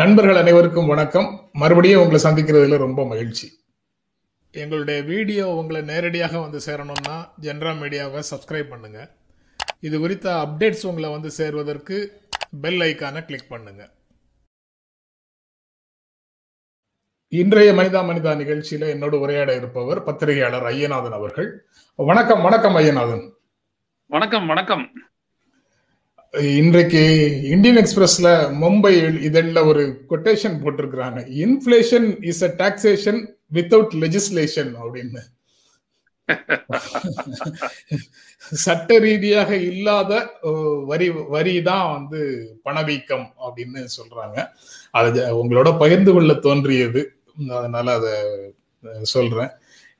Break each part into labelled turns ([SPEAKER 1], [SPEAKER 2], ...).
[SPEAKER 1] நண்பர்கள் அனைவருக்கும் வணக்கம். மறுபடியும் உங்களை சந்திக்கிறதுல ரொம்ப மகிழ்ச்சி. எங்களுடைய வீடியோ உங்களை நேரடியாக வந்து சேரணும்னா ஜென்ரா மீடியாவை சப்ஸ்கிரைப் பண்ணுங்க. இது குறித்த அப்டேட்ஸ் உங்களை வந்து சேர்வதற்கு பெல் ஐக்கானை கிளிக் பண்ணுங்க. இன்றைய மனிதா மனிதா நிகழ்ச்சியில என்னோடு உரையாட இருப்பவர் பத்திரிகையாளர் ஐயநாதன் அவர்கள். வணக்கம் வணக்கம் ஐயநாதன்.
[SPEAKER 2] வணக்கம் வணக்கம்.
[SPEAKER 1] இன்றைக்கு இந்தியன் எக்ஸ்பிரஸ்ல மும்பை இதழில் ஒரு கொட்டேஷன் போட்டிருக்கிறாங்க. Inflation is a taxation without legislation அப்படின்னு. சட்ட ரீதியாக இல்லாத வரி வரி தான் வந்து பணவீக்கம் அப்படின்னு சொல்றாங்க. அது உங்களோட பகிர்ந்து கொள்ள தோன்றியது. அதனால அதை சொல்றேன்.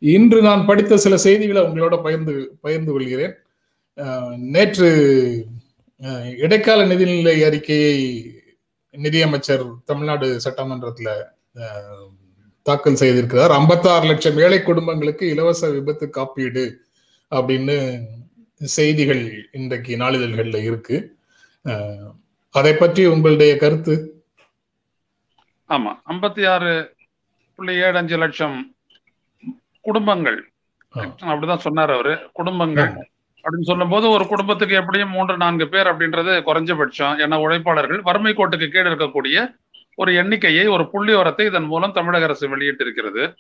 [SPEAKER 1] இன்று நான் படித்த சில செய்திகளை உங்களோட பகிர்ந்து பகிர்ந்து கொள்கிறேன். நேற்று இடைக்கால நிதிநிலை அறிக்கையை நிதியமைச்சர் தமிழ்நாடு சட்டமன்றத்தில் தாக்கல் செய்திருக்கிறார். ஐம்பத்தாறு லட்சம் ஏழை குடும்பங்களுக்கு இலவச விபத்து காப்பீடு அப்படின்னு செய்திகள் இன்றைக்கு நாளிதழ்கள்ல இருக்கு. அதை பற்றி உங்களுடைய கருத்து?
[SPEAKER 2] ஆமா ஐம்பத்தி ஆறு புள்ளி ஏழு அஞ்சு லட்சம் குடும்பங்கள் அப்படிதான் சொன்னார் அவரு. குடும்பங்கள் அப்படின்னு சொல்லும் போது ஒரு குடும்பத்துக்கு எப்படியும் மூன்று நான்கு பேர் அப்படின்றது குறைஞ்சபட்சம். ஏன்னா உழைப்பாளர்கள் வறுமை கோட்டுக்கு கீழே இருக்கக்கூடிய ஒரு எண்ணிக்கையை ஒரு புள்ளி உரத்தை இதன் மூலம் தமிழக அரசு வெளியிட்டிருக்கிறது.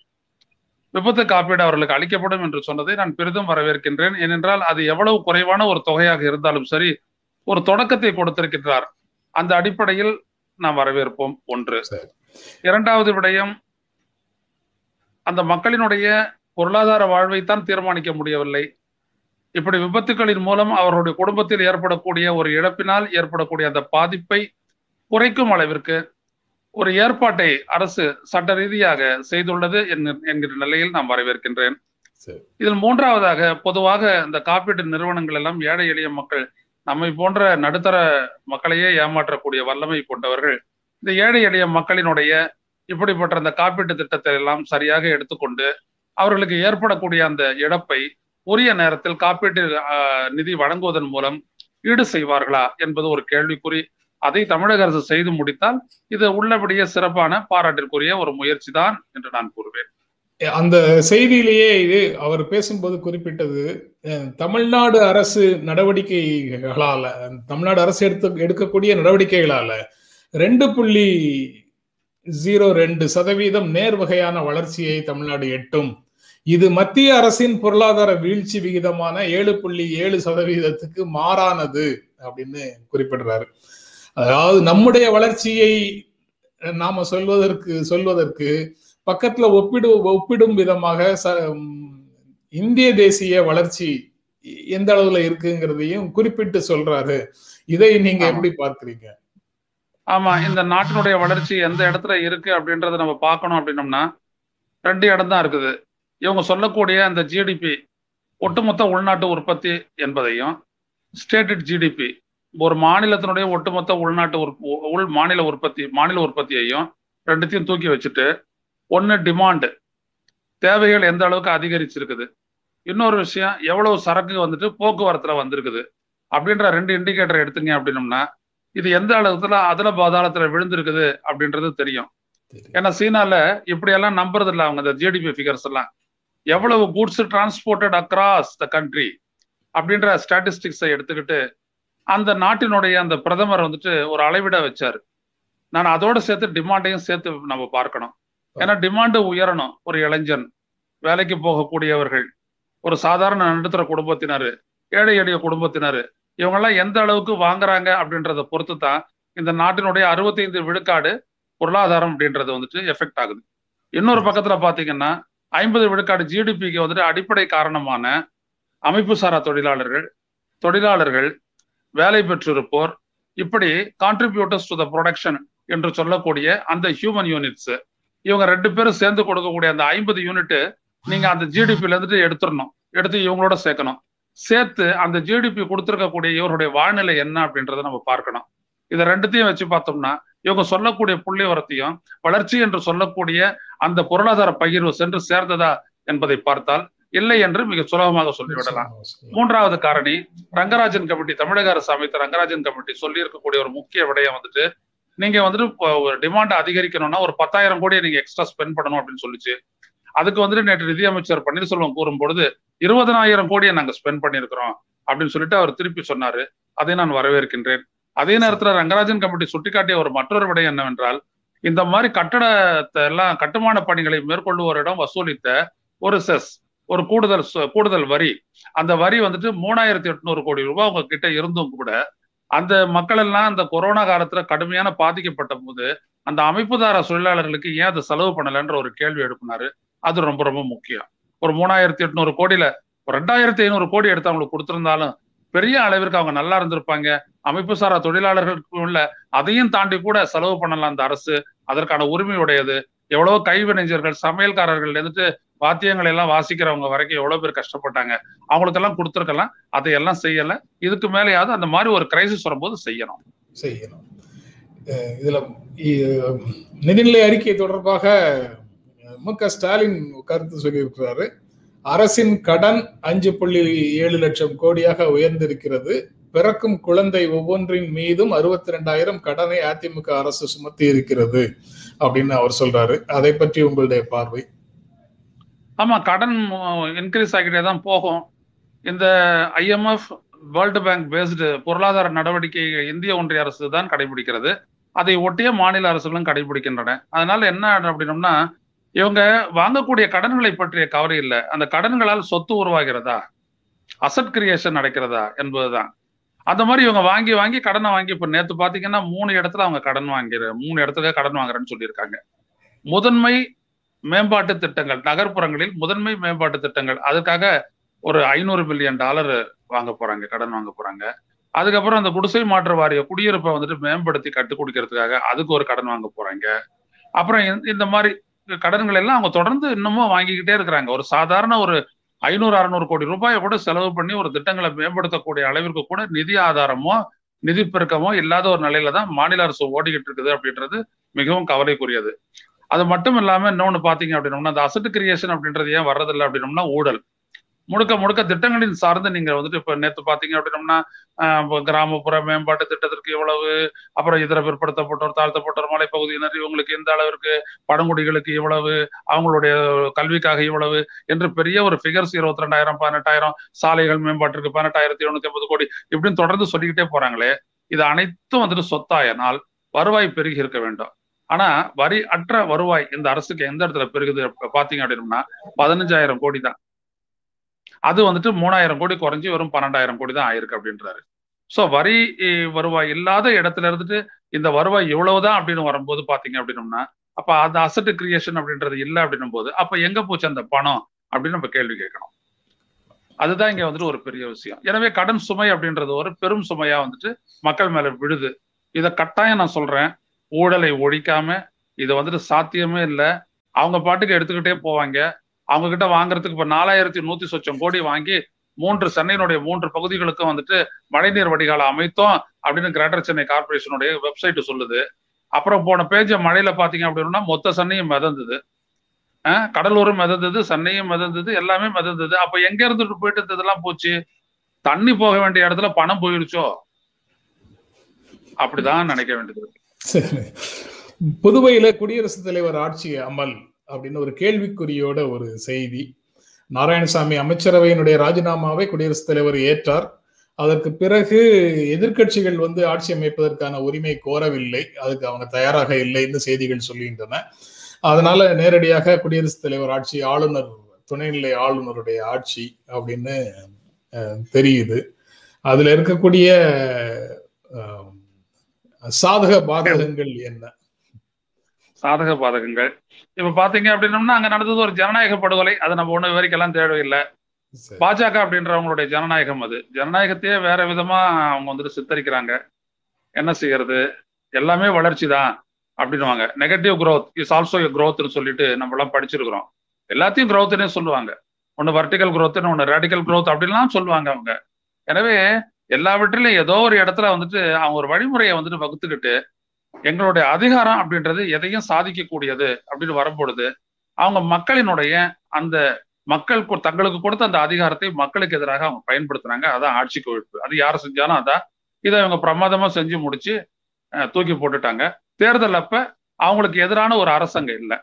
[SPEAKER 2] விபத்து காப்பீடு அவர்களுக்கு அளிக்கப்படும் என்று சொன்னதை நான் பெரிதும் வரவேற்கின்றேன். ஏனென்றால் அது எவ்வளவு குறைவான ஒரு தொகையாக இருந்தாலும் சரி ஒரு தொடக்கத்தை கொடுத்திருக்கின்றார் அந்த அடிப்படையில் நாம் வரவேற்போம். ஒன்று. இரண்டாவது விடயம் அந்த மக்களினுடைய பொருளாதார வாழ்வைத்தான் தீர்மானிக்க முடியவில்லை. இப்படி விபத்துகளின் மூலம் அவர்களுடைய குடும்பத்தில் ஏற்படக்கூடிய ஒரு இழப்பினால் ஏற்படக்கூடிய அந்த பாதிப்பை குறைக்கும் அளவிற்கு ஒரு ஏற்பாட்டை அரசு சட்ட ரீதியாக செய்துள்ளது என்கிற நிலையில் நான் வரவேற்கின்றேன். இதில் மூன்றாவதாக பொதுவாக இந்த காப்பீட்டு நிறுவனங்கள் எல்லாம் ஏழை எளிய மக்கள் நம்மை போன்ற நடுத்தர மக்களையே ஏமாற்றக்கூடிய வல்லமை கொண்டவர்கள் இந்த ஏழை எளிய மக்களினுடைய இப்படிப்பட்ட அந்த காப்பீட்டு திட்டத்தை எல்லாம் சரியாக எடுத்துக்கொண்டு அவர்களுக்கு ஏற்படக்கூடிய அந்த இழப்பை உரிய நேரத்தில் காப்பீட்டு நிதி வழங்குவதன் மூலம் ஈடு செய்வார்களா என்பது ஒரு கேள்விக்குறி. அதை தமிழக அரசு செய்து முடித்தால் இது உள்ளபடியே சிறப்பான பாராட்டிற்குரிய ஒரு முயற்சி தான் என்று நான் கூறுவேன்.
[SPEAKER 1] அந்த செய்தியிலேயே இது அவர் பேசும்போது குறிப்பிட்டது தமிழ்நாடு அரசு நடவடிக்கைகளால தமிழ்நாடு அரசு எடுத்து எடுக்கக்கூடிய நடவடிக்கைகளால ரெண்டு புள்ளி ஜீரோ ரெண்டு சதவீதம் நேர் வகையான வளர்ச்சியை தமிழ்நாடு எட்டும். இது மத்திய அரசின் பொருளாதார வீழ்ச்சி விகிதமான ஏழு புள்ளி ஏழு சதவீதத்துக்கு மாறானது அப்படின்னு குறிப்பிடுறாரு. அதாவது நம்முடைய வளர்ச்சியை நாம சொல்வதற்கு சொல்வதற்கு பக்கத்துல ஒப்பிடு ஒப்பிடும் விதமாக இந்திய தேசிய வளர்ச்சி எந்த அளவுல இருக்குங்கிறதையும் குறிப்பிட்டு சொல்றாரு. இதை நீங்க எப்படி பார்க்கிறீங்க?
[SPEAKER 2] ஆமா இந்த நாட்டினுடைய வளர்ச்சி எந்த இடத்துல இருக்கு அப்படின்றத நம்ம பார்க்கணும் அப்படின்னோம்னா ரெண்டு இடம் தான் இருக்குது. இவங்க சொல்லக்கூடிய அந்த ஜிடிபி ஒட்டுமொத்த உள்நாட்டு உற்பத்தி என்பதையும் ஸ்டேட்டட் ஜிடிபி ஒரு மாநிலத்தினுடைய ஒட்டுமொத்த உள்நாட்டு உள் மாநில உற்பத்தி மாநில உற்பத்தியையும் ரெண்டுத்தையும் தூக்கி வச்சுட்டு ஒன்று டிமாண்டு தேவைகள் எந்த அளவுக்கு அதிகரிச்சிருக்குது இன்னொரு விஷயம் எவ்வளவு சரக்கு வந்துட்டு போக்குவரத்துல வந்திருக்குது அப்படின்ற ரெண்டு இண்டிகேட்டர் எடுத்துங்க அப்படின்னம்னா இது எந்த அளவுக்குல அதுல பாதாளத்துல விழுந்திருக்குது அப்படின்றது தெரியும். ஏன்னா சீனால இப்படியெல்லாம் நம்புறது இல்லை அவங்க இந்த ஜிடிபி ஃபிகர்ஸ் எல்லாம். எவ்வளவு goods transported across the country அப்படின்ற ஸ்டாட்டிஸ்டிக்ஸை எடுத்துக்கிட்டு அந்த நாட்டினுடைய அந்த பிரதமர் வந்துட்டு ஒரு அளவிட வச்சாரு. நான் அதோட சேர்த்து டிமாண்டையும் சேர்த்து நம்ம பார்க்கணும். ஏன்னா டிமாண்டு உயரணும். ஒரு இளைஞன் வேலைக்கு போகக்கூடியவர்கள் ஒரு சாதாரண நடுத்தர குடும்பத்தினர் ஏழை எளிய குடும்பத்தினர் இவங்கெல்லாம் எந்த அளவுக்கு வாங்குறாங்க அப்படின்றத பொறுத்து தான் இந்த நாட்டினுடைய அறுபத்தைந்து விழுக்காடு பொருளாதாரம் அப்படின்றது வந்துட்டு எஃபெக்ட் ஆகுது. இன்னொரு பக்கத்துல பாத்தீங்கன்னா ஐம்பது விழுக்காடு ஜிடிபிக்கு வந்துட்டு அடிப்படை காரணமான அமைப்பு சாரா தொழிலாளர்கள் தொழிலாளர்கள் வேலை பெற்றிருப்போர் இப்படி கான்ட்ரிபியூட்டர்ஸ் டு த ப்ரொடக்ஷன் என்று சொல்லக்கூடிய அந்த ஹியூமன் யூனிட்ஸ் இவங்க ரெண்டு பேரும் சேர்ந்து கொடுக்கக்கூடிய அந்த ஐம்பது யூனிட் நீங்க அந்த ஜிடிபில இருந்துட்டு எடுத்துடணும். எடுத்து இவங்களோட சேர்க்கணும். சேர்த்து அந்த ஜிடிபி கொடுத்துருக்கக்கூடிய இவருடைய வாழ்நிலை என்ன அப்படின்றத நம்ம பார்க்கணும். இதை ரெண்டுத்தையும் வச்சு பார்த்தோம்னா இவங்க சொல்லக்கூடிய புள்ளி வரத்தையும் வளர்ச்சி என்று சொல்லக்கூடிய அந்த பொருளாதார பகிர்வு சென்று சேர்ந்ததா என்பதை பார்த்தால் இல்லை என்று மிக சுலபமாக சொல்லிவிடலாம். மூன்றாவது காரணி ரங்கராஜன் கமிட்டி தமிழக அரசு அமைத்த ரங்கராஜன் கமிட்டி சொல்லி இருக்கக்கூடிய ஒரு முக்கிய விடயம் வந்துட்டு நீங்க வந்துட்டு ஒரு டிமாண்ட் அதிகரிக்கணும்னா ஒரு பத்தாயிரம் கோடியை நீங்க எக்ஸ்ட்ரா ஸ்பெண்ட் பண்ணணும் அப்படின்னு சொல்லிச்சு. அதுக்கு வந்துட்டு நேற்று நிதியமைச்சர் பன்னீர்செல்வம் கூறும் பொழுது இருபதனாயிரம் கோடியை நாங்க ஸ்பெண்ட் பண்ணியிருக்கிறோம் அப்படின்னு சொல்லிட்டு அவர் திருப்பி சொன்னாரு. அதை நான் வரவேற்கின்றேன். அதே நேரத்துல ரங்கராஜன் கமிட்டி சுட்டிக்காட்டிய ஒரு மற்றொரு விடை என்னவென்றால் இந்த மாதிரி கட்டடத்தை எல்லாம் கட்டுமான பணிகளை மேற்கொள்ளுவோரிடம் வசூலித்த ஒரு செஸ் ஒரு கூடுதல் கூடுதல் வரி. அந்த வரி வந்துட்டு மூணாயிரத்தி எட்நூறு கோடி ரூபாய் உங்க கிட்ட இருந்தும் கூட அந்த மக்கள் எல்லாம் அந்த கொரோனா காலத்துல கடுமையான பாதிக்கப்பட்ட போது அந்த அமைப்புதார தொழிலாளர்களுக்கு ஏன் அதை செலவு பண்ணலன்ற ஒரு கேள்வி எழுப்பினாரு. அது ரொம்ப ரொம்ப முக்கியம். ஒரு மூணாயிரத்தி எட்நூறு கோடியில ரெண்டாயிரத்தி ஐநூறு கோடி எடுத்து அவங்களுக்கு கொடுத்திருந்தாலும் பெரிய அளவிற்கு அவங்க நல்லா இருந்திருப்பாங்க. அமைப்பு சாரா தொழிலாளர்களுக்கு உள்ள அதையும் தாண்டி கூட செலவு பண்ணலாம் அந்த அரசு. அதற்கான உரிமை உடையது எவ்வளவோ கைவினைஞர்கள் சமையல்காரர்கள் இருந்துட்டு வாத்தியங்களை எல்லாம் வாசிக்கிறவங்க வரைக்கும் எவ்வளவு பேர் கஷ்டப்பட்டாங்க. அவங்களுக்கெல்லாம் கொடுத்துருக்கலாம். அதையெல்லாம் செய்யல. இதுக்கு மேலேயாவது அந்த மாதிரி ஒரு கிரைசிஸ் வரும்போது செய்யணும்.
[SPEAKER 1] செய்யணும். இதுல நிதிநிலை அறிக்கை தொடர்பாக மு க ஸ்டாலின் கருத்து சொல்லியிருக்கிறாரு. அரசின் கடன் அஞ்சு புள்ளி ஏழு லட்சம் கோடியாக உயர்ந்திருக்கிறது. பிறக்கும் குழந்தை ஒவ்வொன்றின் மீதும் அறுபத்தி ரெண்டாயிரம் கடனை அதிமுக அரசு சுமத்தி இருக்கிறது அப்படின்னு அவர் சொல்றாரு. அதை பற்றி உங்களுடைய பார்வை?
[SPEAKER 2] ஆமா கடன் இன்க்ரீஸ் ஆகிட்டே தான் போகும். இந்த ஐஎம்எஃப் வேர்ல்டு பேங்க் பேஸ்டு பொருளாதார நடவடிக்கையை இந்திய ஒன்றிய அரசு தான் கடைபிடிக்கிறது. அதை ஒட்டிய மாநில அரசுகளும் கடைபிடிக்கின்றன. அதனால என்ன அப்படின்னம்னா இவங்க வாங்கக்கூடிய கடன்களை பற்றிய கவலை இல்லை. அந்த கடன்களால் சொத்து உருவாகிறதா? அசட் கிரியேஷன் நடக்கிறதா என்பதுதான். அந்த மாதிரி இவங்க வாங்கி வாங்கி கடனை வாங்கி இப்ப நேத்து பாத்தீங்கன்னா மூணு இடத்துல அவங்க கடன் வாங்கிற மூணு இடத்துல கடன் வாங்குறேன்னு சொல்லியிருக்காங்க. முதன்மை மேம்பாட்டு திட்டங்கள் நகர்ப்புறங்களில் முதன்மை மேம்பாட்டு திட்டங்கள். அதுக்காக ஒரு ஐநூறு பில்லியன் டாலர் வாங்க போறாங்க கடன் வாங்க போறாங்க. அதுக்கப்புறம் அந்த குடிசை மாற்று வாரிய குடியிருப்பை வந்துட்டு மேம்படுத்தி கட்டு கொடுக்கறதுக்காக அதுக்கு ஒரு கடன் வாங்க போறாங்க. அப்புறம் இந்த மாதிரி கடன்கள் எல்லாம் அவங்க தொடர்ந்து இன்னமும் வாங்கிக்கிட்டே இருக்கிறாங்க. ஒரு சாதாரண ஒரு ஐநூறு அறுநூறு கோடி ரூபாயை கூட செலவு பண்ணி ஒரு திட்டங்களை மேம்படுத்தக்கூடிய அளவிற்கு கூட நிதி ஆதாரமோ நிதி பெருக்கமோ இல்லாத ஒரு நிலையில தான் மாநில அரசு ஓடிக்கிட்டு இருக்குது அப்படின்றது மிகவும் கவலைக்குரியது. அது மட்டும் இல்லாம இன்னொன்னு பாத்தீங்க அப்படின்னோம்னா அந்த அசட் கிரியேஷன் அப்படின்றது ஏன் வர்றதில்லை அப்படின்னோம்னா ஊழல். முழுக்க முழுக்க திட்டங்களின் சார்ந்து நீங்க வந்துட்டு இப்ப நேற்று பாத்தீங்க அப்படின்னம்னா கிராமப்புற மேம்பாட்டு திட்டத்திற்கு எவ்வளவு அப்புறம் இதர பிற்படுத்தப்பட்டோர் தாழ்த்தப்பட்டோர் மலைப்பகுதியினர் இவங்களுக்கு எந்த அளவிற்கு பழங்குடிகளுக்கு இவ்வளவு அவங்களுடைய கல்விக்காக இவ்வளவு என்று பெரிய ஒரு ஃபிகர்ஸ் இருபத்தி ரெண்டாயிரம் பதினெட்டாயிரம் சாலைகள் மேம்பாட்டிற்கு பதினெட்டாயிரத்தி எழுநூத்தி ஐம்பது கோடி இப்படின்னு தொடர்ந்து சொல்லிக்கிட்டே போறாங்களே இது அனைத்தும் வந்துட்டு சொத்தாயனால் வருவாய் பெருகி இருக்க வேண்டும். ஆனா வரி அற்ற வருவாய் இந்த அரசுக்கு எந்த இடத்துல பெருகுது பாத்தீங்க அப்படின்னா பதினஞ்சாயிரம் கோடி தான். அது வந்துட்டு மூணாயிரம் கோடி குறைஞ்சி வெறும் பன்னெண்டாயிரம் கோடி தான் ஆயிருக்கு அப்படின்றாரு. ஸோ வரி வருவாய் இல்லாத இடத்துல இருந்துட்டு இந்த வருவாய் இவ்வளவுதான் அப்படின்னு வரும்போது பாத்தீங்க அப்படின்னோம்னா அப்ப அந்த அசட் கிரியேஷன் அப்படின்றது இல்லை அப்படின்னும் போது அப்ப எங்க போச்சு அந்த பணம் அப்படின்னு நம்ம கேள்வி கேட்கணும். அதுதான் இங்க வந்துட்டு ஒரு பெரிய விஷயம். எனவே கடன் சுமை அப்படின்றது ஒரு பெரும் சுமையா வந்துட்டு மக்கள் மேல விழுது. இதை கட்டாயம் நான் சொல்றேன். ஊழலை ஒழிக்காம இது வந்துட்டு சாத்தியமே இல்லை. அவங்க பாட்டுக்கு எடுத்துக்கிட்டே போவாங்க. அவங்க கிட்ட வாங்குறதுக்கு இப்ப நாலாயிரத்தி நூத்தி சொச்சம் கோடி வாங்கி மூன்று சென்னையினுடைய மூன்று பகுதிகளுக்கும் வந்துட்டு மழைநீர் வடிகால அமைத்தோம் அப்படின்னு கிரேட்டர் சென்னை கார்பரேஷனுடைய வெப்சைட் சொல்லுது. அப்புறம் போன பேஜ மழையில பாத்தீங்க அப்படின்னா மொத்த சென்னையும் மிதந்தது. கடலூரும் மிதந்தது சென்னையும் மிதந்தது எல்லாமே மிதந்தது. அப்ப எங்க இருந்துட்டு போயிட்டு இருந்ததெல்லாம் போச்சு? தண்ணி போக வேண்டிய இடத்துல பணம் போயிடுச்சோ அப்படிதான் நினைக்க வேண்டியது
[SPEAKER 1] புதுவையில குடியரசுத் தலைவர் ஆட்சி அமல். அப்படின்னு ஒரு கேள்விக்குறியோட ஒரு செய்தி. நாராயணசாமி அமைச்சரவையினுடைய ராஜினாமாவை குடியரசுத் தலைவர் ஏற்றார். அதற்கு பிறகு எதிர்கட்சிகள் வந்து ஆட்சி அமைப்பதற்கான உரிமை கோரவில்லை. அதுக்கு அவங்க தயாராக இல்லைன்னு செய்திகள் சொல்லுகின்றன அதனால நேரடியாக குடியரசுத் தலைவர் ஆட்சி ஆளுநர் துணைநிலை ஆளுநருடைய ஆட்சி அப்படின்னு தெரியுது. அதுல இருக்கக்கூடிய சாதக பாதகங்கள் என்ன?
[SPEAKER 2] சாதக பாதகங்கள். இப்ப பாத்தீங்க அப்படின்னம்னா அங்க நடந்தது ஒரு ஜனநாயக படுகொலை. அதை நம்ம ஒண்ணு வரைக்கெல்லாம் தேவையில்லை. பாஜக அப்படின்றவங்களுடைய ஜனநாயகம் அது. ஜனநாயகத்தையே வேற விதமா அவங்க வந்துட்டு சித்தரிக்கிறாங்க. என்ன செய்யறது? எல்லாமே வளர்ச்சி தான் அப்படின்வாங்க நெகட்டிவ் க்ரோத் இஸ் ஆல்சோ க்ரோத்னு சொல்லிட்டு நம்ம எல்லாம் படிச்சிருக்கிறோம். எல்லாத்தையும் க்ரோத்னே சொல்லுவாங்க. ஒன்னு வர்டிகல் க்ரோத்னு ஒன்னு ரேடிக்கல் க்ரோத் அப்படின்லாம் சொல்லுவாங்க அவங்க. எனவே எல்லாவற்றிலும் ஏதோ ஒரு இடத்துல வந்துட்டு அவங்க ஒரு வழிமுறையை வந்துட்டு வகுத்துக்கிட்டு எங்களுடைய அதிகாரம் அப்படின்றது எதையும் சாதிக்கக்கூடியது அப்படின்னு வரும்பொழுது அவங்க மக்களினுடைய அந்த மக்கள் தங்களுக்கு கொடுத்த அந்த அதிகாரத்தை மக்களுக்கு எதிராக அவங்க பயன்படுத்துறாங்க. அதான் ஆட்சி கொழுப்பு அது யார் செஞ்சாலும் அதான் இதை அவங்க பிரமாதமா செஞ்சு முடிச்சு தூக்கி போட்டுட்டாங்க. தேர்தல் அப்ப அவங்களுக்கு எதிரான ஒரு அரசாங்கம் இல்லை.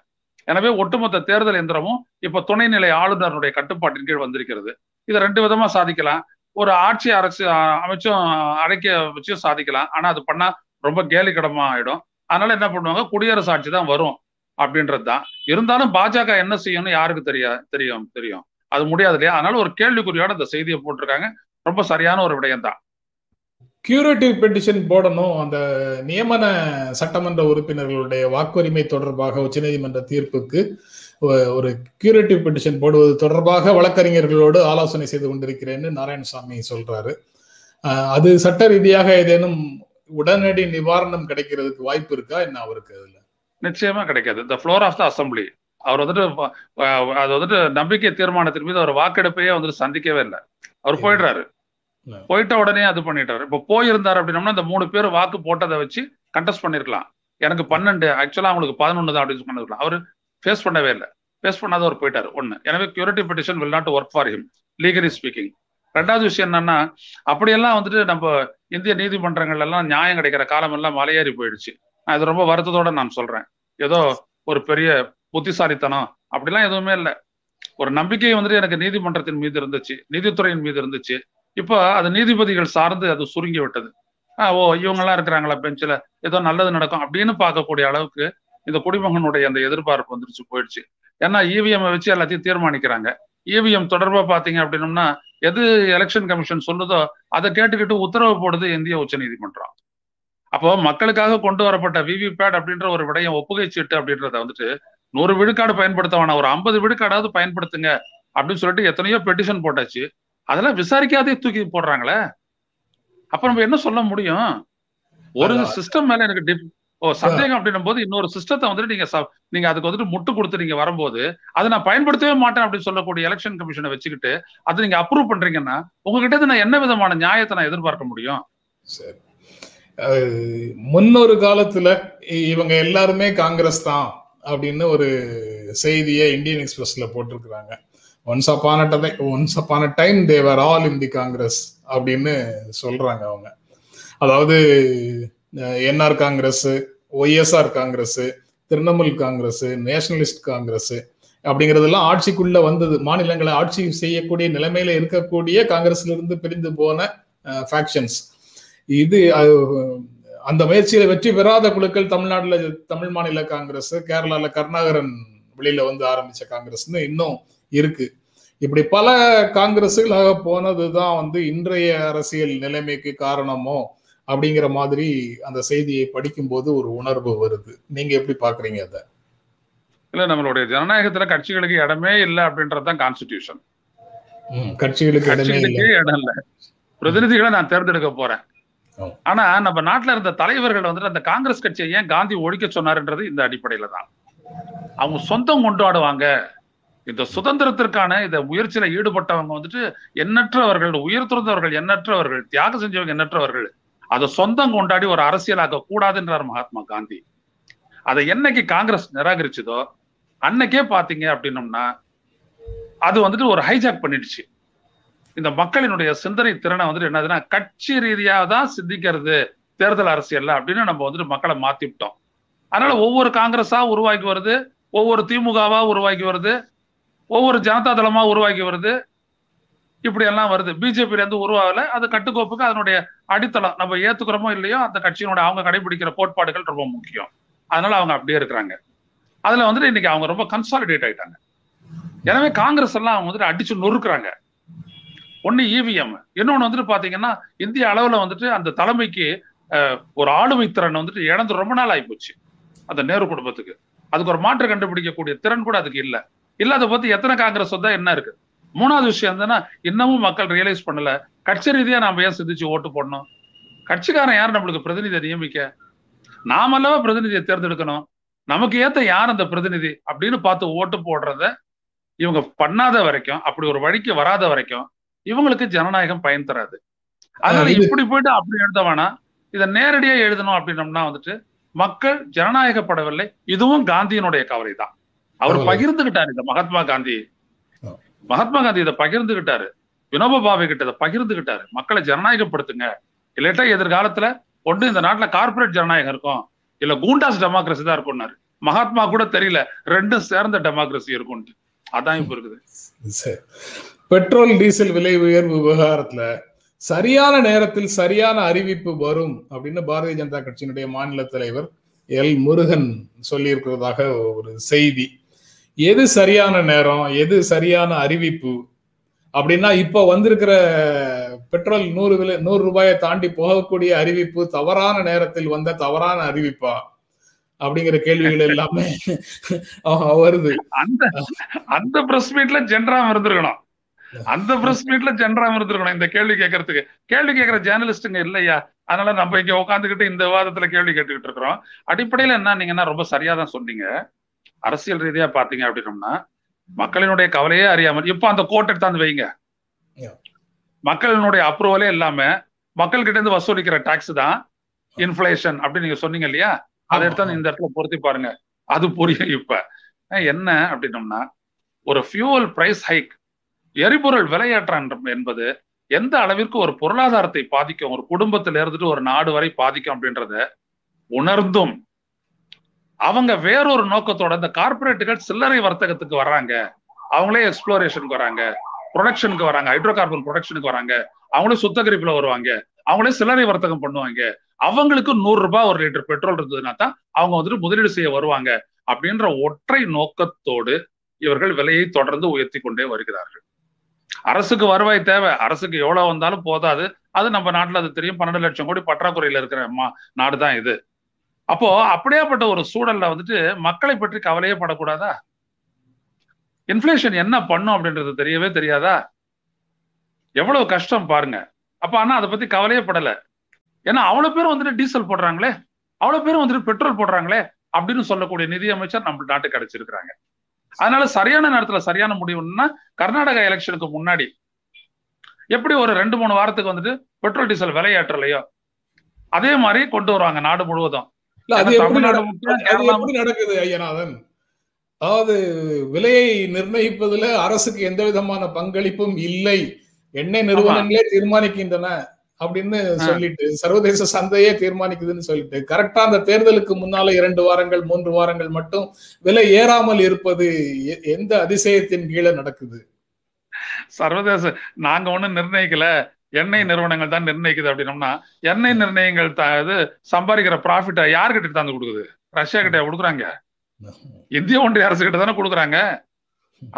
[SPEAKER 2] எனவே ஒட்டுமொத்த தேர்தல் எந்திரமும் இப்ப துணைநிலை ஆளுநருடைய கட்டுப்பாட்டின் கீழ் வந்திருக்கிறது. இதை ரெண்டு விதமா சாதிக்கலாம். ஒரு ஆட்சி அரசு அமைச்சும் அடைக்க வச்சும் சாதிக்கலாம். ஆனா அது பண்ணா ரொம்ப கேலிக்கடமா ஆயிடும். அதனால என்ன பண்ணுவாங்க? குடியரசு ஆட்சி தான் வரும் அப்படின்றது தான் இருந்தாலும் பாஜக என்ன செய்யணும்னு யாருக்கு தெரியா தெரியும் தெரியும். அது முடியாது இல்லையா? அதனால ஒரு கேள்விக்குறியோட இந்த செய்தியை போட்டிருக்காங்க. ரொம்ப சரியான ஒரு விடயம் தான்
[SPEAKER 1] கியூரேட்டிவ் பெட்டிஷன் போடணும். அந்த நியமன சட்டமன்ற உறுப்பினர்களுடைய வாக்குரிமை தொடர்பாக உச்சநீதிமன்ற தீர்ப்புக்கு ஒரு கியூரேட்டிவ் பெட்டிஷன் போடுவது தொடர்பாக வழக்கறிஞர்களோடு ஆலோசனை செய்து கொண்டிருக்கிறேன்னு நாராயணசாமி சொல்றாரு. அது சட்ட ரீதியாக ஏதேனும் உடனடி நிவாரணம் கிடைக்கிறதுக்கு வாய்ப்பு இருக்கா? என்ன அவருக்கு அதுல?
[SPEAKER 2] நிச்சயமா கிடைக்காது. இந்த ஃப்ளோர் ஆஃப் த அசம்பிளி அவர் வந்துட்டு அது வந்துட்டு நம்பிக்கை தீர்மானத்தின் மீது அவர் வாக்கெடுப்பையே வந்துட்டு சந்திக்கவே இல்லை. அவர் போயிடுறாரு. போயிட்ட உடனே அது பண்ணிட்டாரு. இப்போ போயிருந்தாரு அப்படின்னம்னா இந்த மூணு பேர் வாக்கு போட்டதை வச்சு கண்டெஸ்ட் பண்ணிருக்கலாம். எனக்கு பன்னெண்டு ஆக்சுவலா அவங்களுக்கு பதினொன்று தான் அப்படின்னு பண்ணிருக்கலாம். அவர் ஃபேஸ் பண்ணவே இல்லை. ஃபேஸ் பண்ணாத அவர் போயிட்டாரு. ஒன்னு எனவே curative petition will not work for him legally speaking ரெண்டாவது விஷயம் என்னன்னா அப்படியெல்லாம் வந்துட்டு நம்ம இந்திய நீதிமன்றங்கள் எல்லாம் நியாயம் கிடைக்கிற காலம் எல்லாம் மலையேறி போயிடுச்சு. அது ரொம்ப வருத்தத்தோட நான் சொல்றேன். ஏதோ ஒரு பெரிய புத்திசாலித்தனம் அப்படிலாம் எதுவுமே இல்லை. ஒரு நம்பிக்கை வந்துட்டு எனக்கு நீதிமன்றத்தின் மீது இருந்துச்சு நீதித்துறையின் மீது இருந்துச்சு. இப்போ அது நீதிபதிகள் சார்ந்து அது சுருங்கி விட்டது. ஆஹ் ஓ இவங்கெல்லாம் இருக்கிறாங்களா பெஞ்சில் ஏதோ நல்லது நடக்கும் அப்படின்னு பார்க்கக்கூடிய அளவுக்கு இந்த குடிமகனுடைய அந்த எதிர்பார்ப்பு வந்துருச்சு போயிடுச்சு. ஏன்னா இவிஎம் வச்சு எல்லாத்தையும் தீர்மானிக்கிறாங்க. இவிஎம் தொடர்பா பாத்தீங்க அப்படின்னம்னா எது எலெக்ஷன் கமிஷன் சொல்லுதோ அதை கேட்டுக்கிட்டு உத்தரவு போடுது இந்திய உச்ச நீதிமன்றம் அப்போ மக்களுக்காக கொண்டு வரப்பட்ட விவிபேட் அப்படின்ற ஒரு விடயம் ஒப்புகை சீட்டு அப்படின்றத வந்துட்டு நூறு விழுக்காடு பயன்படுத்த வேணாம் ஒரு ஐம்பது விழுக்காடாவது பயன்படுத்துங்க அப்படின்னு சொல்லிட்டு எத்தனையோ பெட்டிஷன் போட்டாச்சு. அதெல்லாம் விசாரிக்காதே தூக்கி போடுறாங்களே. அப்ப நம்ம என்ன சொல்ல முடியும்? ஒரு சிஸ்டம் மேல எனக்கு ஓ சந்தேகம் அப்படின்னும் போது இன்னொரு சிஸ்டத்தை வந்துட்டு நீங்க நீங்க அதுக்கு வந்துட்டு முட்டு கொடுத்து நீங்க வரும்போது அதை நான் பயன்படுத்தவே மாட்டேன் அப்படின்னு சொல்லக்கூடிய எலெக்ஷன் கமிஷனை வச்சுக்கிட்டு அதை நீங்க அப்ரூவ் பண்றீங்கன்னா உங்ககிட்ட நான் என்ன விதமான நியாயத்தை நான் எதிர்பார்க்க முடியும்?
[SPEAKER 1] சரி. முன்னொரு காலத்துல இவங்க எல்லாருமே காங்கிரஸ் தான் அப்படின்னு ஒரு செய்தியை இந்தியன் எக்ஸ்பிரஸ்ல போட்டிருக்கிறாங்க. Once upon a time once upon a time they were all in the Congress அப்படின்னு சொல்றாங்க அவங்க. அதாவது NR Congress YSR Congress Trinamool Congress Nationalist Congress அப்படிங்கிறதெல்லாம் ஆட்சிக்குள்ள வந்தது. மாநிலங்களை ஆட்சி செய்யக்கூடிய நிலைமையில இருக்கக்கூடிய காங்கிரஸ்ல இருந்து பிரிந்து போன ஃபேக்ஷன்ஸ் இது அந்த முயற்சியில வெற்றி பெறாத குழுக்கள் தமிழ்நாட்டுல தமிழ் மாநில காங்கிரஸ் கேரளால கருணாகரன் வெளியில வந்து ஆரம்பிச்ச காங்கிரஸ்னு இன்னும் இருக்கு. இப்படி பல காங்கிரஸுகளாக போனதுதான் வந்து இன்றைய அரசியல் நிலைமைக்கு காரணமோ அப்படிங்கிற மாதிரி அந்த செய்தியை படிக்கும்போது ஒரு உணர்வு வருது. நீங்க எப்படி பாக்குறீங்க அதை?
[SPEAKER 2] இல்ல நம்மளுடைய ஜனநாயகத்துல கட்சிகளுக்கு இடமே இல்லை அப்படின்றதுதான் கான்ஸ்டிடியூஷன்
[SPEAKER 1] கட்சிகளுக்கு இடமே இல்லை.
[SPEAKER 2] இடம் இல்ல. பிரதிநிதிகளை நான் தேர்ந்தெடுக்க போறேன். ஆனா நம்ம நாட்டுல இருந்த தலைவர்கள் வந்துட்டு அந்த காங்கிரஸ் கட்சியை ஏன் காந்தி ஒழிக்க சொன்னாருன்றது இந்த அடிப்படையில தான். அவங்க சொந்தம் கொண்டாடுவாங்க. இந்த சுதந்திரத்திற்கான இந்த முயற்சியில ஈடுபட்டவங்க வந்துட்டு எண்ணற்றவர்கள் உயிர் துறந்தவர்கள் எண்ணற்றவர்கள் தியாகம் செஞ்சவங்க எண்ணற்றவர்கள். அதை சொந்தம் கொண்டாடி ஒரு அரசியலாக்க கூடாதுன்றார் மகாத்மா காந்தி. அதை என்னைக்கு காங்கிரஸ் நிராகரிச்சதோ அன்னைக்கே பாத்தீங்க அப்படின்னம்னா அது வந்துட்டு ஒரு ஹைஜாக் பண்ணிடுச்சு. இந்த மக்களினுடைய சிந்தனை திறனை வந்துட்டு என்னதுன்னா கட்சி ரீதியாக தான் சிந்திக்கிறது தேர்தல் அரசியல்ல அப்படின்னு நம்ம வந்துட்டு மக்களை மாத்தி விட்டோம். அதனால ஒவ்வொரு காங்கிரஸா உருவாக்கி வருது ஒவ்வொரு திமுகவா உருவாக்கி வருது ஒவ்வொரு ஜனதா தளமா உருவாக்கி வருது இப்படி எல்லாம் வருது. பிஜேபியில இருந்து உருவாகல. அது கட்டுக்கோப்புக்கு அதனுடைய அடித்தளம். நம்ம ஏத்துக்கிறோமோ இல்லையோ அந்த கட்சியினுடைய அவங்க கடைபிடிக்கிற கோட்பாடுகள் ரொம்ப முக்கியம். அதனால அவங்க அப்படியே இருக்கிறாங்க. அதுல வந்துட்டு இன்னைக்கு அவங்க ரொம்ப கன்சாலிடேட் ஆயிட்டாங்க. எனவே காங்கிரஸ் எல்லாம் அவங்க வந்துட்டு அடிச்சு நொறுக்குறாங்க. ஒன்னு இவிஎம் இன்னொன்னு வந்துட்டு பாத்தீங்கன்னா இந்திய அளவுல வந்துட்டு அந்த தலைமைக்கு ஒரு ஆளுமை திறன் வந்துட்டு இழந்து ரொம்ப நாள் ஆயிப்போச்சு. அந்த நேரு குடும்பத்துக்கு. அதுக்கு ஒரு மாற்று கண்டுபிடிக்கக்கூடிய திறன் கூட அதுக்கு இல்லை. இல்லாத பத்தி எத்தனை காங்கிரஸ் வந்தா என்ன இருக்கு? மூணாவது விஷயம் என்னன்னா இன்னமும் மக்கள் ரியலைஸ் பண்ணல. கட்சி ரீதியா நாம ஏன் சிந்திச்சு ஓட்டு போடணும்? கட்சிக்காரன் யார் நம்மளுக்கு பிரதிநிதியை நியமிக்க? நாமல்லவா பிரதிநிதியை தேர்ந்தெடுக்கணும்? நமக்கு ஏத்த யார் அந்த பிரதிநிதி அப்படின்னு பார்த்து ஓட்டு போடுறத இவங்க பண்ணாத வரைக்கும் அப்படி ஒரு வழிக்கு வராத வரைக்கும் இவங்களுக்கு ஜனநாயகம் பயன் தராது. அதனால இப்படி போயிட்டு அப்படி எழுத வேணாம் இதை நேரடியா எழுதணும் அப்படின்னம்னா வந்துட்டு மக்கள் ஜனநாயகப்படவில்லை. இதுவும் காந்தியினுடைய கவலை தான் அவர் பகிர்ந்துகிட்டாரு இந்த மகாத்மா காந்தி. மகாத்மா காந்தி இதை பகிர்ந்துகிட்டாரு. வினோபா பாவை கிட்ட இதை பகிர்ந்துகிட்டாரு. மக்களை ஜனநாயகப்படுத்துங்க. இல்லாட்டா எதிர்காலத்துல ஒன்று இந்த நாட்டுல கார்பரேட் ஜனநாயகம் இருக்கும். இல்ல கூண்டாஸ் டெமோக்ரஸி தான் இருக்கும்னாரு. மகாத்மா கூட தெரியல ரெண்டும் சேர்ந்த டெமோக்ரஸி இருக்கும்ட்டு அதான் இப்ப இருக்குது.
[SPEAKER 1] பெட்ரோல் டீசல் விலை உயர்வு விவகாரத்துல சரியான நேரத்தில் சரியான அறிவிப்பு வரும் அப்படின்னு பாரதிய ஜனதா கட்சியினுடைய மாநில தலைவர் எல் முருகன் சொல்லியிருக்கிறதாக ஒரு செய்தி. எது சரியான நேரம் எது சரியான அறிவிப்பு அப்படின்னா இப்ப வந்திருக்கிற பெட்ரோல் நூறு விலை நூறு ரூபாயை தாண்டி போகக்கூடிய அறிவிப்பு தவறான நேரத்தில் வந்த தவறான அறிவிப்பா? அப்படிங்கிற கேள்விகள் எல்லாமே வருது.
[SPEAKER 2] அந்த அந்த பிரஸ் மீட்ல ஜென்ராம் இருந்திருக்கணும் அந்த பிரஸ் மீட்ல ஜென்ராம் இருந்திருக்கணும் இந்த கேள்வி கேட்கறதுக்கு. கேள்வி கேட்கிற ஜேர்னலிஸ்டுங்க இல்லையா? அதனால நம்ம இங்க உட்காந்துக்கிட்டு இந்த விவாதத்துல கேள்வி கேட்டுக்கிட்டு இருக்கிறோம். அடிப்படையில என்ன? நீங்கன்னா ரொம்ப சரியா தான் சொன்னீங்க. அரசியல் ரீதியா பாத்தீங்க அப்படின்னம்னா மக்களினுடைய கவலையே அறியாமல் இப்ப அந்த கோட் எடுத்தாந்து வைங்க. மக்களினுடைய அப்ரூவலே இல்லாம மக்கள் கிட்ட இருந்து வசூலிக்கிற டாக்ஸ் தான் இன்ஃபிளேஷன் அப்படின்னு நீங்க சொன்னீங்க இல்லையா? அதை எடுத்து இந்த இடத்துல பொருத்தி பாருங்க. அது புரியும் இப்ப. என்ன அப்படின்னம்னா ஒரு ஃபியூவல் பிரைஸ் ஹைக் எரிபொருள் விலையேற்றம் என்பது எந்த அளவிற்கு ஒரு பொருளாதாரத்தை பாதிக்கும் ஒரு குடும்பத்துல இருந்துட்டு ஒரு நாடு வரை பாதிக்கும் அப்படின்றத உணர்ந்தும் அவங்க வேறொரு நோக்கத்தோட இந்த கார்பரேட்டுகள் சில்லறை வர்த்தகத்துக்கு வர்றாங்க. அவங்களே எக்ஸ்ப்ளோரேஷனுக்கு வராங்க. ப்ரொடக்ஷனுக்கு வராங்க. ஹைட்ரோ கார்பன் ப்ரொடக்ஷனுக்கு வராங்க. அவங்களே சுத்தகரிப்புல வருவாங்க. அவங்களே சில்லறை வர்த்தகம் பண்ணுவாங்க. அவங்களுக்கு நூறு ரூபாய் ஒரு லிட்டர் பெட்ரோல் இருந்ததுன்னா தான் அவங்க வந்துட்டு முதலீடு செய்ய வருவாங்க அப்படின்ற ஒற்றை நோக்கத்தோடு இவர்கள் விலையை தொடர்ந்து உயர்த்தி கொண்டே வருகிறார்கள். அரசுக்கு வருவாய் தேவை. அரசுக்கு எவ்வளவு வந்தாலும் போதாது. அது நம்ம நாட்டுல அது தெரியும். பன்னெண்டு லட்சம் கோடி பற்றாக்குறையில இருக்கிற நாடு தான் இது. அப்போ அப்படியேப்பட்ட ஒரு சூழல்ல வந்துட்டு மக்களை பற்றி கவலையே படக்கூடாதா? இன்ஃபிளேஷன் என்ன பண்ணும் அப்படின்றது தெரியவே தெரியாதா? எவ்வளவு கஷ்டம் பாருங்க. அப்ப ஆனா அதை பத்தி கவலையே படல. ஏன்னா அவ்வளவு பேரும் வந்துட்டு டீசல் போடுறாங்களே அவ்வளவு பேரும் வந்துட்டு பெட்ரோல் போடுறாங்களே அப்படின்னு சொல்லக்கூடிய நிதியமைச்சர் நம்ம நாட்டு கிடைச்சிருக்கிறாங்க. அதனால சரியான நேரத்துல சரியான முடிவுன்னா கர்நாடகா எலெக்ஷனுக்கு முன்னாடி எப்படி ஒரு ரெண்டு மூணு வாரத்துக்கு வந்துட்டு பெட்ரோல் டீசல் விலையேற்றலையோ அதே மாதிரி கொண்டு வருவாங்க நாடு முழுவதும்.
[SPEAKER 1] அது எப்படி நடக்குது ஐயநாதன்? அதாவது விலையை நிர்ணயிப்பதுல அரசுக்கு எந்த விதமான பங்களிப்பும் இல்லை. எண்ணெய் நிறுவனங்களே தீர்மானிக்கின்றன அப்படின்னு சொல்லிட்டு சர்வதேச சந்தையே தீர்மானிக்குதுன்னு சொல்லிட்டு கரெக்டா அந்த தேர்தலுக்கு முன்னால இரண்டு வாரங்கள் மூன்று வாரங்கள் மட்டும் விலை ஏறாமல் இருப்பது எந்த அதிசயத்தின் கீழே நடக்குது?
[SPEAKER 2] சர்வதேச நாங்க ஒண்ணும் நிர்ணயிக்கல. எண்ணெய் நிறுவனங்கள் தான் நிர்ணயிக்குது அப்படின்னோம்னா எண்ணெய் நிர்ணயங்கள் இது சம்பாதிக்கிற ப்ராஃபிட்டை யாருக்கிட்ட தந்து கொடுக்குது? ரஷ்யா கிட்ட கொடுக்குறாங்க. இந்திய ஒன்றிய அரசு கிட்ட தானே கொடுக்குறாங்க.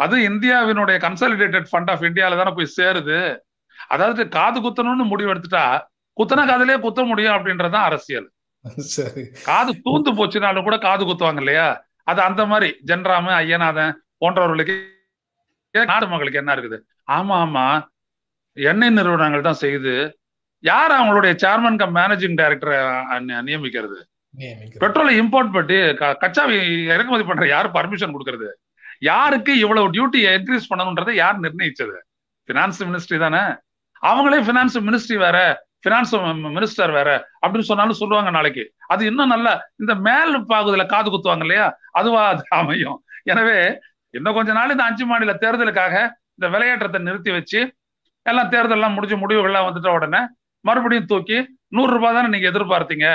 [SPEAKER 2] அது இந்தியாவினுடைய கன்சாலிடேட்டட் ஃபண்ட் ஆஃப் இந்தியாவில தானே போய் சேருது. அதாவது காது குத்தணும்னு முடிவு எடுத்துட்டா குத்தன காதலே குத்த முடியும் அப்படின்றதுதான் அரசியல். காது தூந்து போச்சுனாலும் கூட காது குத்துவாங்க இல்லையா? அது அந்த மாதிரி ஜென்ராம ஐயநாதன் போன்றவர்களுக்கு நாடு மக்களுக்கு என்ன இருக்குது? ஆமா ஆமா. எண்ணெய் நிறுவனங்கள் தான் செய்யுது யார் அவங்களுடைய சேர்மன் கம் மேனேஜிங் டைரக்டரை நியமிக்கிறது? பெட்ரோலை இம்போர்ட் பண்ணி கச்சாவை இறக்குமதி பண்ற யார் பர்மிஷன் கொடுக்கறது? யாருக்கு இவ்வளவு டியூட்டி இன்க்ரீஸ் பண்ணணும்ன்றதை யார் நிர்ணயிச்சது? பினான்ஸ் மினிஸ்ட்ரி தானே? அவங்களே பினான்ஸ் மினிஸ்ட்ரி வேற பினான்ஸ் மினிஸ்டர் வேற அப்படின்னு சொன்னாலும் சொல்லுவாங்க நாளைக்கு. அது இன்னும் நல்லா இந்த மேல் பாகுதுல காது குத்துவாங்க இல்லையா? அதுவா அது அமையும். எனவே இன்னும் கொஞ்ச நாள் இந்த அஞ்சு மாநில தேர்தலுக்காக இந்த விளையாட்டத்தை நிறுத்தி வச்சு எல்லாம் தேர்தல்லாம் முடிஞ்சு முடிவுகள்லாம் வந்துட்ட உடனே மறுபடியும் தூக்கி நூறு ரூபாய் தானே நீங்க எதிர்பார்த்தீங்க?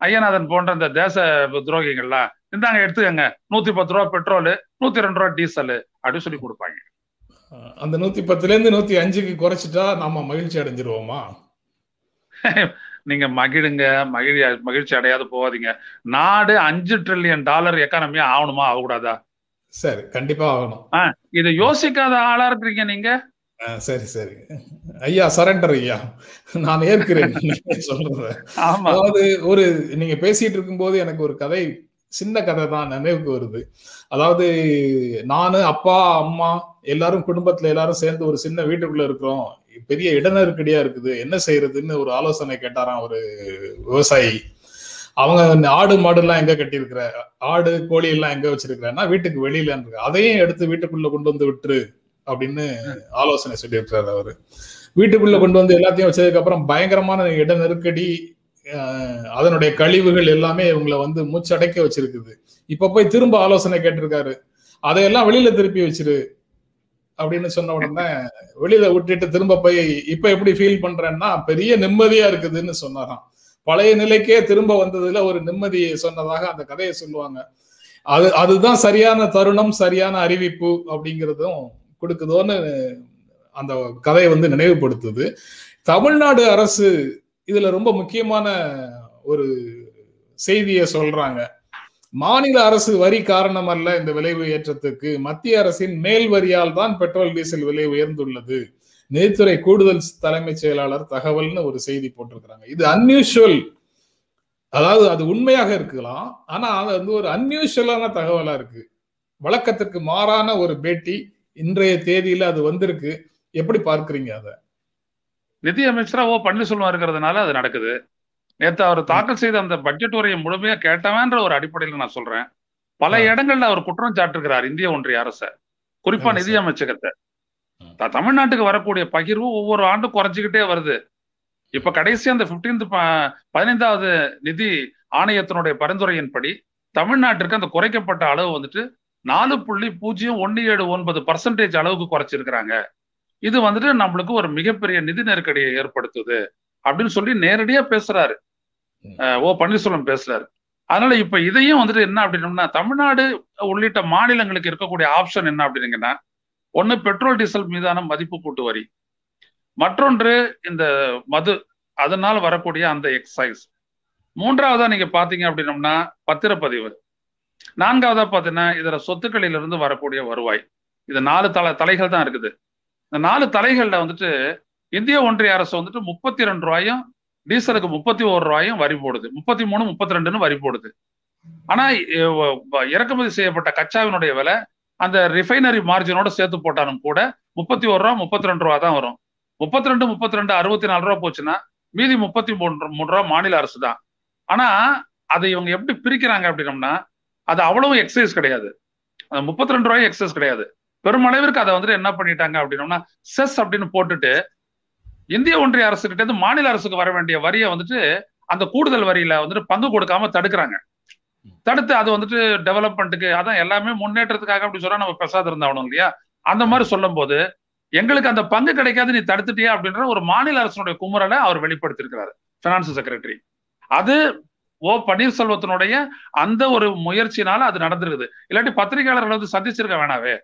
[SPEAKER 2] ஐயநாதன் போன்ற இந்த தேச துரோகிகள்லாம் இந்தாங்க எடுத்துக்கங்க நூத்தி பத்து ரூபா பெட்ரோலு நூத்தி ரெண்டு ரூபா டீசல் அப்படின்னு சொல்லி கொடுப்பாங்க.
[SPEAKER 1] அந்த நூத்தி பத்துல இருந்து நூத்தி அஞ்சுக்கு குறைச்சிட்டா நாம மகிழ்ச்சி அடைஞ்சிருவோமா?
[SPEAKER 2] நீங்க மகிழுங்க மகிழ் மகிழ்ச்சி அடையாது போகாதீங்க. நாடு அஞ்சு ட்ரில்லியன் டாலர் எக்கானமியா ஆகணுமா? ஆகக்கூடாதா?
[SPEAKER 1] சரி கண்டிப்பா ஆகணும்.
[SPEAKER 2] இதை யோசிக்காத ஆளா இருக்கிறீங்க நீங்க?
[SPEAKER 1] சரி சரி. ஐயா சரண்டர் ஐயா. நான் ஏற்கிறேன். சொல்றேன் அதாவது ஒரு நீங்க பேசிட்டு இருக்கும்போது எனக்கு ஒரு கதை சின்ன கதை தான் நினைவுக்கு வருது. அதாவது நானு அப்பா அம்மா எல்லாரும் குடும்பத்துல எல்லாரும் சேர்ந்து ஒரு சின்ன வீட்டுக்குள்ள இருக்கிறோம். பெரிய இட நெருக்கடியா இருக்குது. என்ன செய்யறதுன்னு ஒரு ஆலோசனை கேட்டாராம் ஒரு விவசாயி. அவங்க ஆடு மாடு எல்லாம் எங்க கட்டியிருக்கிற? ஆடு கோழி எல்லாம் எங்க வச்சிருக்கிறேன்னா வீட்டுக்கு வெளியில இருக்கு அதையும் எடுத்து வீட்டுக்குள்ள கொண்டு வந்து விட்டுரு. அப்படின்னு ஆலோசனை சொல்லியிருக்கிறாரு அவரு. வீட்டுக்குள்ள கொண்டு வந்து எல்லாத்தையும் வச்சதுக்கு அப்புறம் பயங்கரமான இட நெருக்கடி அதனுடைய கழிவுகள் எல்லாமே இவங்களை வந்து மூச்சடைக்க வச்சிருக்குது. இப்ப போய் திரும்ப ஆலோசனை கேட்டிருக்காரு. அதையெல்லாம் வெளியில திருப்பி வச்சிரு அப்படின்னு சொன்ன உடனே வெளியில விட்டுட்டு திரும்ப போய் இப்ப எப்படி ஃபீல் பண்றேன்னா பெரிய நிம்மதியா இருக்குதுன்னு சொன்னாராம். பழைய நிலைக்கே திரும்ப வந்ததுல ஒரு நிம்மதியை சொன்னதாக அந்த கதையை சொல்லுவாங்க. அது அதுதான் சரியான தருணம் சரியான அறிவிப்பு அப்படிங்கிறதும் கொடுக்குதோன்னு அந்த கதையை வந்து நினைவுபடுத்துது. தமிழ்நாடு அரசு இதுல ரொம்ப முக்கியமான ஒரு செய்தியை சொல்றாங்க. மாநில அரசு வரி காரணம் அல்ல இந்த விலை ஏற்றத்துக்கு. மத்திய அரசின் மேல் வரியால் தான் பெட்ரோல் டீசல் விலை உயர்ந்துள்ளது. நிதித்துறை கூடுதல் தலைமைச் செயலாளர் தகவல்னு ஒரு செய்தி போட்டிருக்கிறாங்க. இது அன்யூஷுவல் அதாவது அது உண்மையாக இருக்கலாம். ஆனா அது வந்து ஒரு அன்யூஷுவலான தகவலா இருக்கு. வழக்கத்திற்கு மாறான ஒரு பேட்டி. இன்றைய தேதியில அது வந்திருக்கு. எப்படி பார்க்கறீங்க அத?
[SPEAKER 2] நிதி அமைச்சரா ஓ பன்னீர்செல்வம் இருக்கிறதுனால அது நடக்குது. நேத்து அவர் தாக்கல் செய்த அந்த பட்ஜெட் உரையை முழுமையா கேட்டவன்ற ஒரு அடிப்படையில் நான் சொல்றேன். பல இடங்கள்ல அவர் குற்றம் சாட்டிருக்கிறார் இந்திய ஒன்றிய அரச. குறிப்பா நிதி அமைச்சகத்தை. தமிழ்நாட்டுக்கு வரக்கூடிய பகிர்வு ஒவ்வொரு ஆண்டும் குறைஞ்சிக்கிட்டே வருது. இப்ப கடைசி அந்த பிப்டீன்த் பதினைந்தாவது நிதி ஆணையத்தினுடைய பரிந்துரையின்படி தமிழ்நாட்டிற்கு அந்த குறைக்கப்பட்ட அளவு வந்துட்டு நாலு புள்ளி பூஜ்ஜியம் ஒன்னு ஏழு ஒன்பது பர்சன்டேஜ் அளவுக்கு குறைச்சிருக்கிறாங்க. இது வந்துட்டு நம்மளுக்கு ஒரு மிகப்பெரிய நிதி நெருக்கடியை ஏற்படுத்துது அப்படின்னு சொல்லி நேரடியா பேசுறாரு. ஓ பன்னீர்செல்வம் பேசுறாரு. அதனால இப்ப இதையும் வந்துட்டு என்ன அப்படின்னம்னா தமிழ்நாடு உள்ளிட்ட மாநிலங்களுக்கு இருக்கக்கூடிய ஆப்ஷன் என்ன அப்படின்னீங்கன்னா ஒன்னு பெட்ரோல் டீசல் மீதான மதிப்பு கூட்டு வரி. மற்றொன்று இந்த மது அதனால் வரக்கூடிய அந்த எக்ஸசைஸ் மூன்றாவதா நீங்க பாத்தீங்க அப்படின்னம்னா பத்திரப்பதிவு. நான்காவதா பாத்தீங்கன்னா இதுல சொத்துக்களிலிருந்து வரக்கூடிய வருவாய். இது நாலு தலை தலைகள் தான் இருக்குது. இந்த நாலு தலைகள்ல வந்துட்டு இந்திய ஒன்றிய அரசு வந்துட்டு முப்பத்தி ரெண்டு ரூபாயும் டீசலுக்கு முப்பத்தி ஒரு ரூபாயும் வரி போடுது. முப்பத்தி மூணு முப்பத்தி ரெண்டுன்னு வரி போடுது. ஆனா இறக்குமதி செய்யப்பட்ட கச்சாவினுடைய விலை அந்த ரிஃபைனரி மார்ஜினோட சேர்த்து போட்டாலும் கூட முப்பத்தி ஒரு ரூபா முப்பத்தி ரெண்டு ரூபா தான் வரும். முப்பத்தி ரெண்டு முப்பத்தி ரெண்டு அறுபத்தி நாலு ரூபா போச்சுன்னா மீதி முப்பத்தி மூணு மூணு ரூபா மாநில அரசு தான். ஆனா அதை இவங்க எப்படி பிரிக்கிறாங்க அப்படின்னம்னா அது அவ்வளவு எக்ஸசைஸ் கிடையாது. அந்த முப்பத்தி ரெண்டு ரூபாய் எக்ஸசைஸ் கிடையாது பெருமளவிற்கு அதை வந்துட்டு என்ன பண்ணிட்டாங்க அப்படின்னோம்னா செஸ் அப்படின்னு போட்டுட்டு இந்திய ஒன்றிய அரசு கிட்ட இருந்து மாநில அரசுக்கு வர வேண்டிய வரியை வந்துட்டு அந்த கூடுதல் வரியில வந்துட்டு பங்கு கொடுக்காம தடுக்கிறாங்க. தடுத்து அது வந்துட்டு டெவலப்மெண்ட்டுக்கு அதான் எல்லாமே முன்னேற்றத்துக்காக அப்படி சொன்னா நம்ம பெசாத இருந்தாகணும் இல்லையா? அந்த மாதிரி சொல்லும் போது எங்களுக்கு அந்த பங்கு கிடைக்காது நீ தடுத்துட்டியா அப்படின்ற ஒரு மாநில அரசனுடைய குமுறலை அவர் வெளிப்படுத்திருக்கிறாரு பினான்ஸ் செக்ரட்டரி அது ஓ பன்னீர்செல்வத்தினுடைய அந்த ஒரு முயற்சினால அது நடந்திருக்குது. இல்லாட்டி பத்திரிகையாளர்கள் வந்து சந்திச்சிருக்க வேணாவே.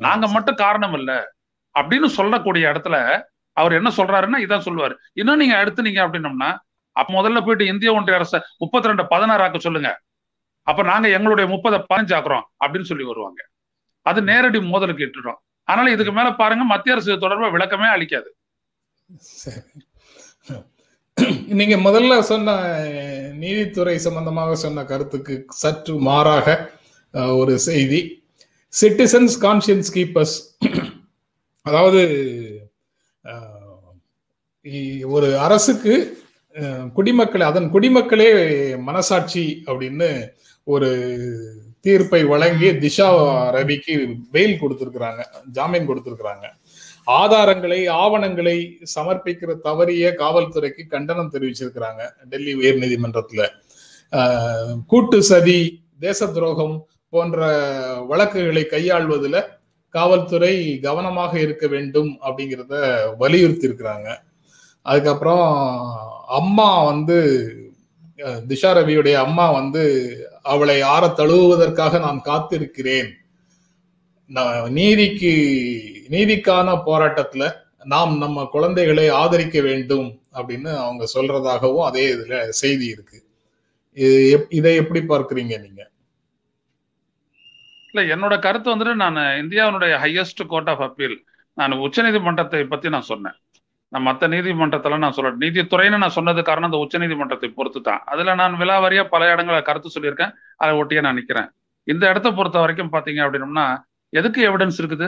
[SPEAKER 2] நாங்க மட்டும் காரணம் இல்ல அப்படின்னு சொல்லக்கூடிய இடத்துல அவர் என்ன சொல்றாருன்னா இதான் சொல்லுவாரு. இன்னும் நீங்க அடுத்து நீங்க அப்படின்னம்னா அப்ப முதல்ல போயிட்டு இந்திய ஒன்றிய அரசு முப்பத்தி ரெண்டு பதினாறு ஆக்க சொல்லுங்க. அப்ப நாங்க எங்களுடைய முப்பதை பதினஞ்சு ஆக்குறோம் அப்படின்னு சொல்லி வருவாங்க. அது நேரடி மோதலுக்கு இட்டுறோம் அதனால இதுக்கு மேல பாருங்க மத்திய அரசு தொடர்பா விளக்கமே அளிக்காது.
[SPEAKER 1] நீங்க முதல்ல சொன்ன நீதித்துறை சம்பந்தமாக சொன்ன கருத்துக்கு சற்று மாறாக ஒரு செய்தி. சிட்டிசன்ஸ் கான்சியன்ஸ் கீப்பர்ஸ் அதாவது ஒரு அரசுக்கு குடிமக்களை அதன் குடிமக்களே மனசாட்சி அப்படின்னு ஒரு தீர்ப்பை வழங்கி திஷா ரவிக்கு பெயில் கொடுத்துருக்குறாங்க ஜாமீன் கொடுத்துருக்குறாங்க. ஆதாரங்களை ஆவணங்களை சமர்ப்பிக்கிற தவறிய காவல்துறைக்கு கண்டனம் தெரிவிச்சிருக்கிறாங்க. டெல்லி உயர் நீதிமன்றத்துல கூட்டு சதி தேச துரோகம் போன்ற வழக்குகளை கையாள்வதில் காவல்துறை கவனமாக இருக்க வேண்டும் அப்படிங்கிறத வலியுறுத்தி இருக்கிறாங்க அதுக்கப்புறம் அம்மா வந்து திஷா ரவியுடைய அம்மா வந்து அவளை ஆற தழுவுவதற்காக நான் காத்திருக்கிறேன். நீதிக்கு நீதிக்கான போராட்டத்துல நாம் நம்ம குழந்தைகளை ஆதரிக்க வேண்டும் அப்படின்னு அவங்க சொல்றதாகவும் அதே இதுல செய்தி இருக்கு. இதை எப்படி பார்க்குறீங்க நீங்க?
[SPEAKER 2] இல்ல என்னோட கருத்து வந்துட்டு நான் இந்தியாவுடைய ஹையஸ்ட் கோர்ட் ஆஃப் அப்பீல் நான் உச்ச நீதிமன்றத்தை பத்தி நான் சொன்னேன். நான் மற்ற நீதிமன்றத்துல நான் சொல்றேன் நீதித்துறைன்னு நான் சொன்னது காரணம் அந்த உச்ச நீதிமன்றத்தை பொறுத்து தான் அதுல நான் விலாவாரியா பல இடங்களை கருத்து சொல்லியிருக்கேன். அதை ஒட்டியே நான் நிக்கிறேன். இந்த இடத்த பொறுத்த வரைக்கும் பாத்தீங்க அப்படின்னம்னா எதுக்கு எவிடன்ஸ் இருக்குது?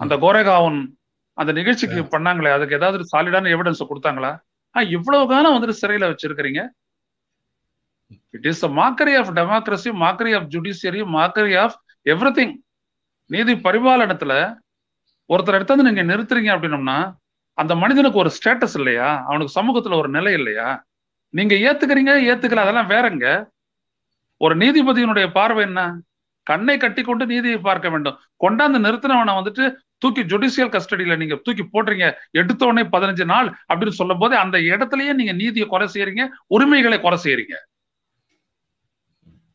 [SPEAKER 2] அந்த கோரேகாவன் அந்த நிகழ்ச்சிக்கு பண்ணாங்களே அதுக்கு ஏதாவது சாலிடான எவிடன்ஸ் கொடுத்தாங்களா? ஆஹ் இவ்வளவு காலம் வந்துட்டு சிறையில வச்சிருக்கிறீங்க? It is mockery of democracy mockery of judiciary mockery of everything நீதி பரிபாலனத்துல ஒருத்தர் எடுத்து நீங்க நிறுத்துறீங்க அப்படின்னம்னா அந்த மனிதனுக்கு ஒரு ஸ்டேட்டஸ் இல்லையா? அவனுக்கு சமூகத்துல ஒரு நிலை இல்லையா? நீங்க ஏத்துக்கிறீங்க ஏத்துக்கல அதெல்லாம் வேறங்க ஒரு நீதிபதியினுடைய பார்வை என்ன? கண்ணை கட்டி கொண்டு நீதியை பார்க்க வேண்டும். கொண்டாந்து நிறுத்தினவனை வந்துட்டு தூக்கி ஜுடிஷியல் கஸ்டடியில நீங்க தூக்கி போடுறீங்க எடுத்த உடனே பதினஞ்சு நாள் அப்படின்னு சொல்லும் போது அந்த இடத்துலயே நீங்க நீதியை குறை செய்யறீங்க உரிமைகளை குறை செய்யறீங்க.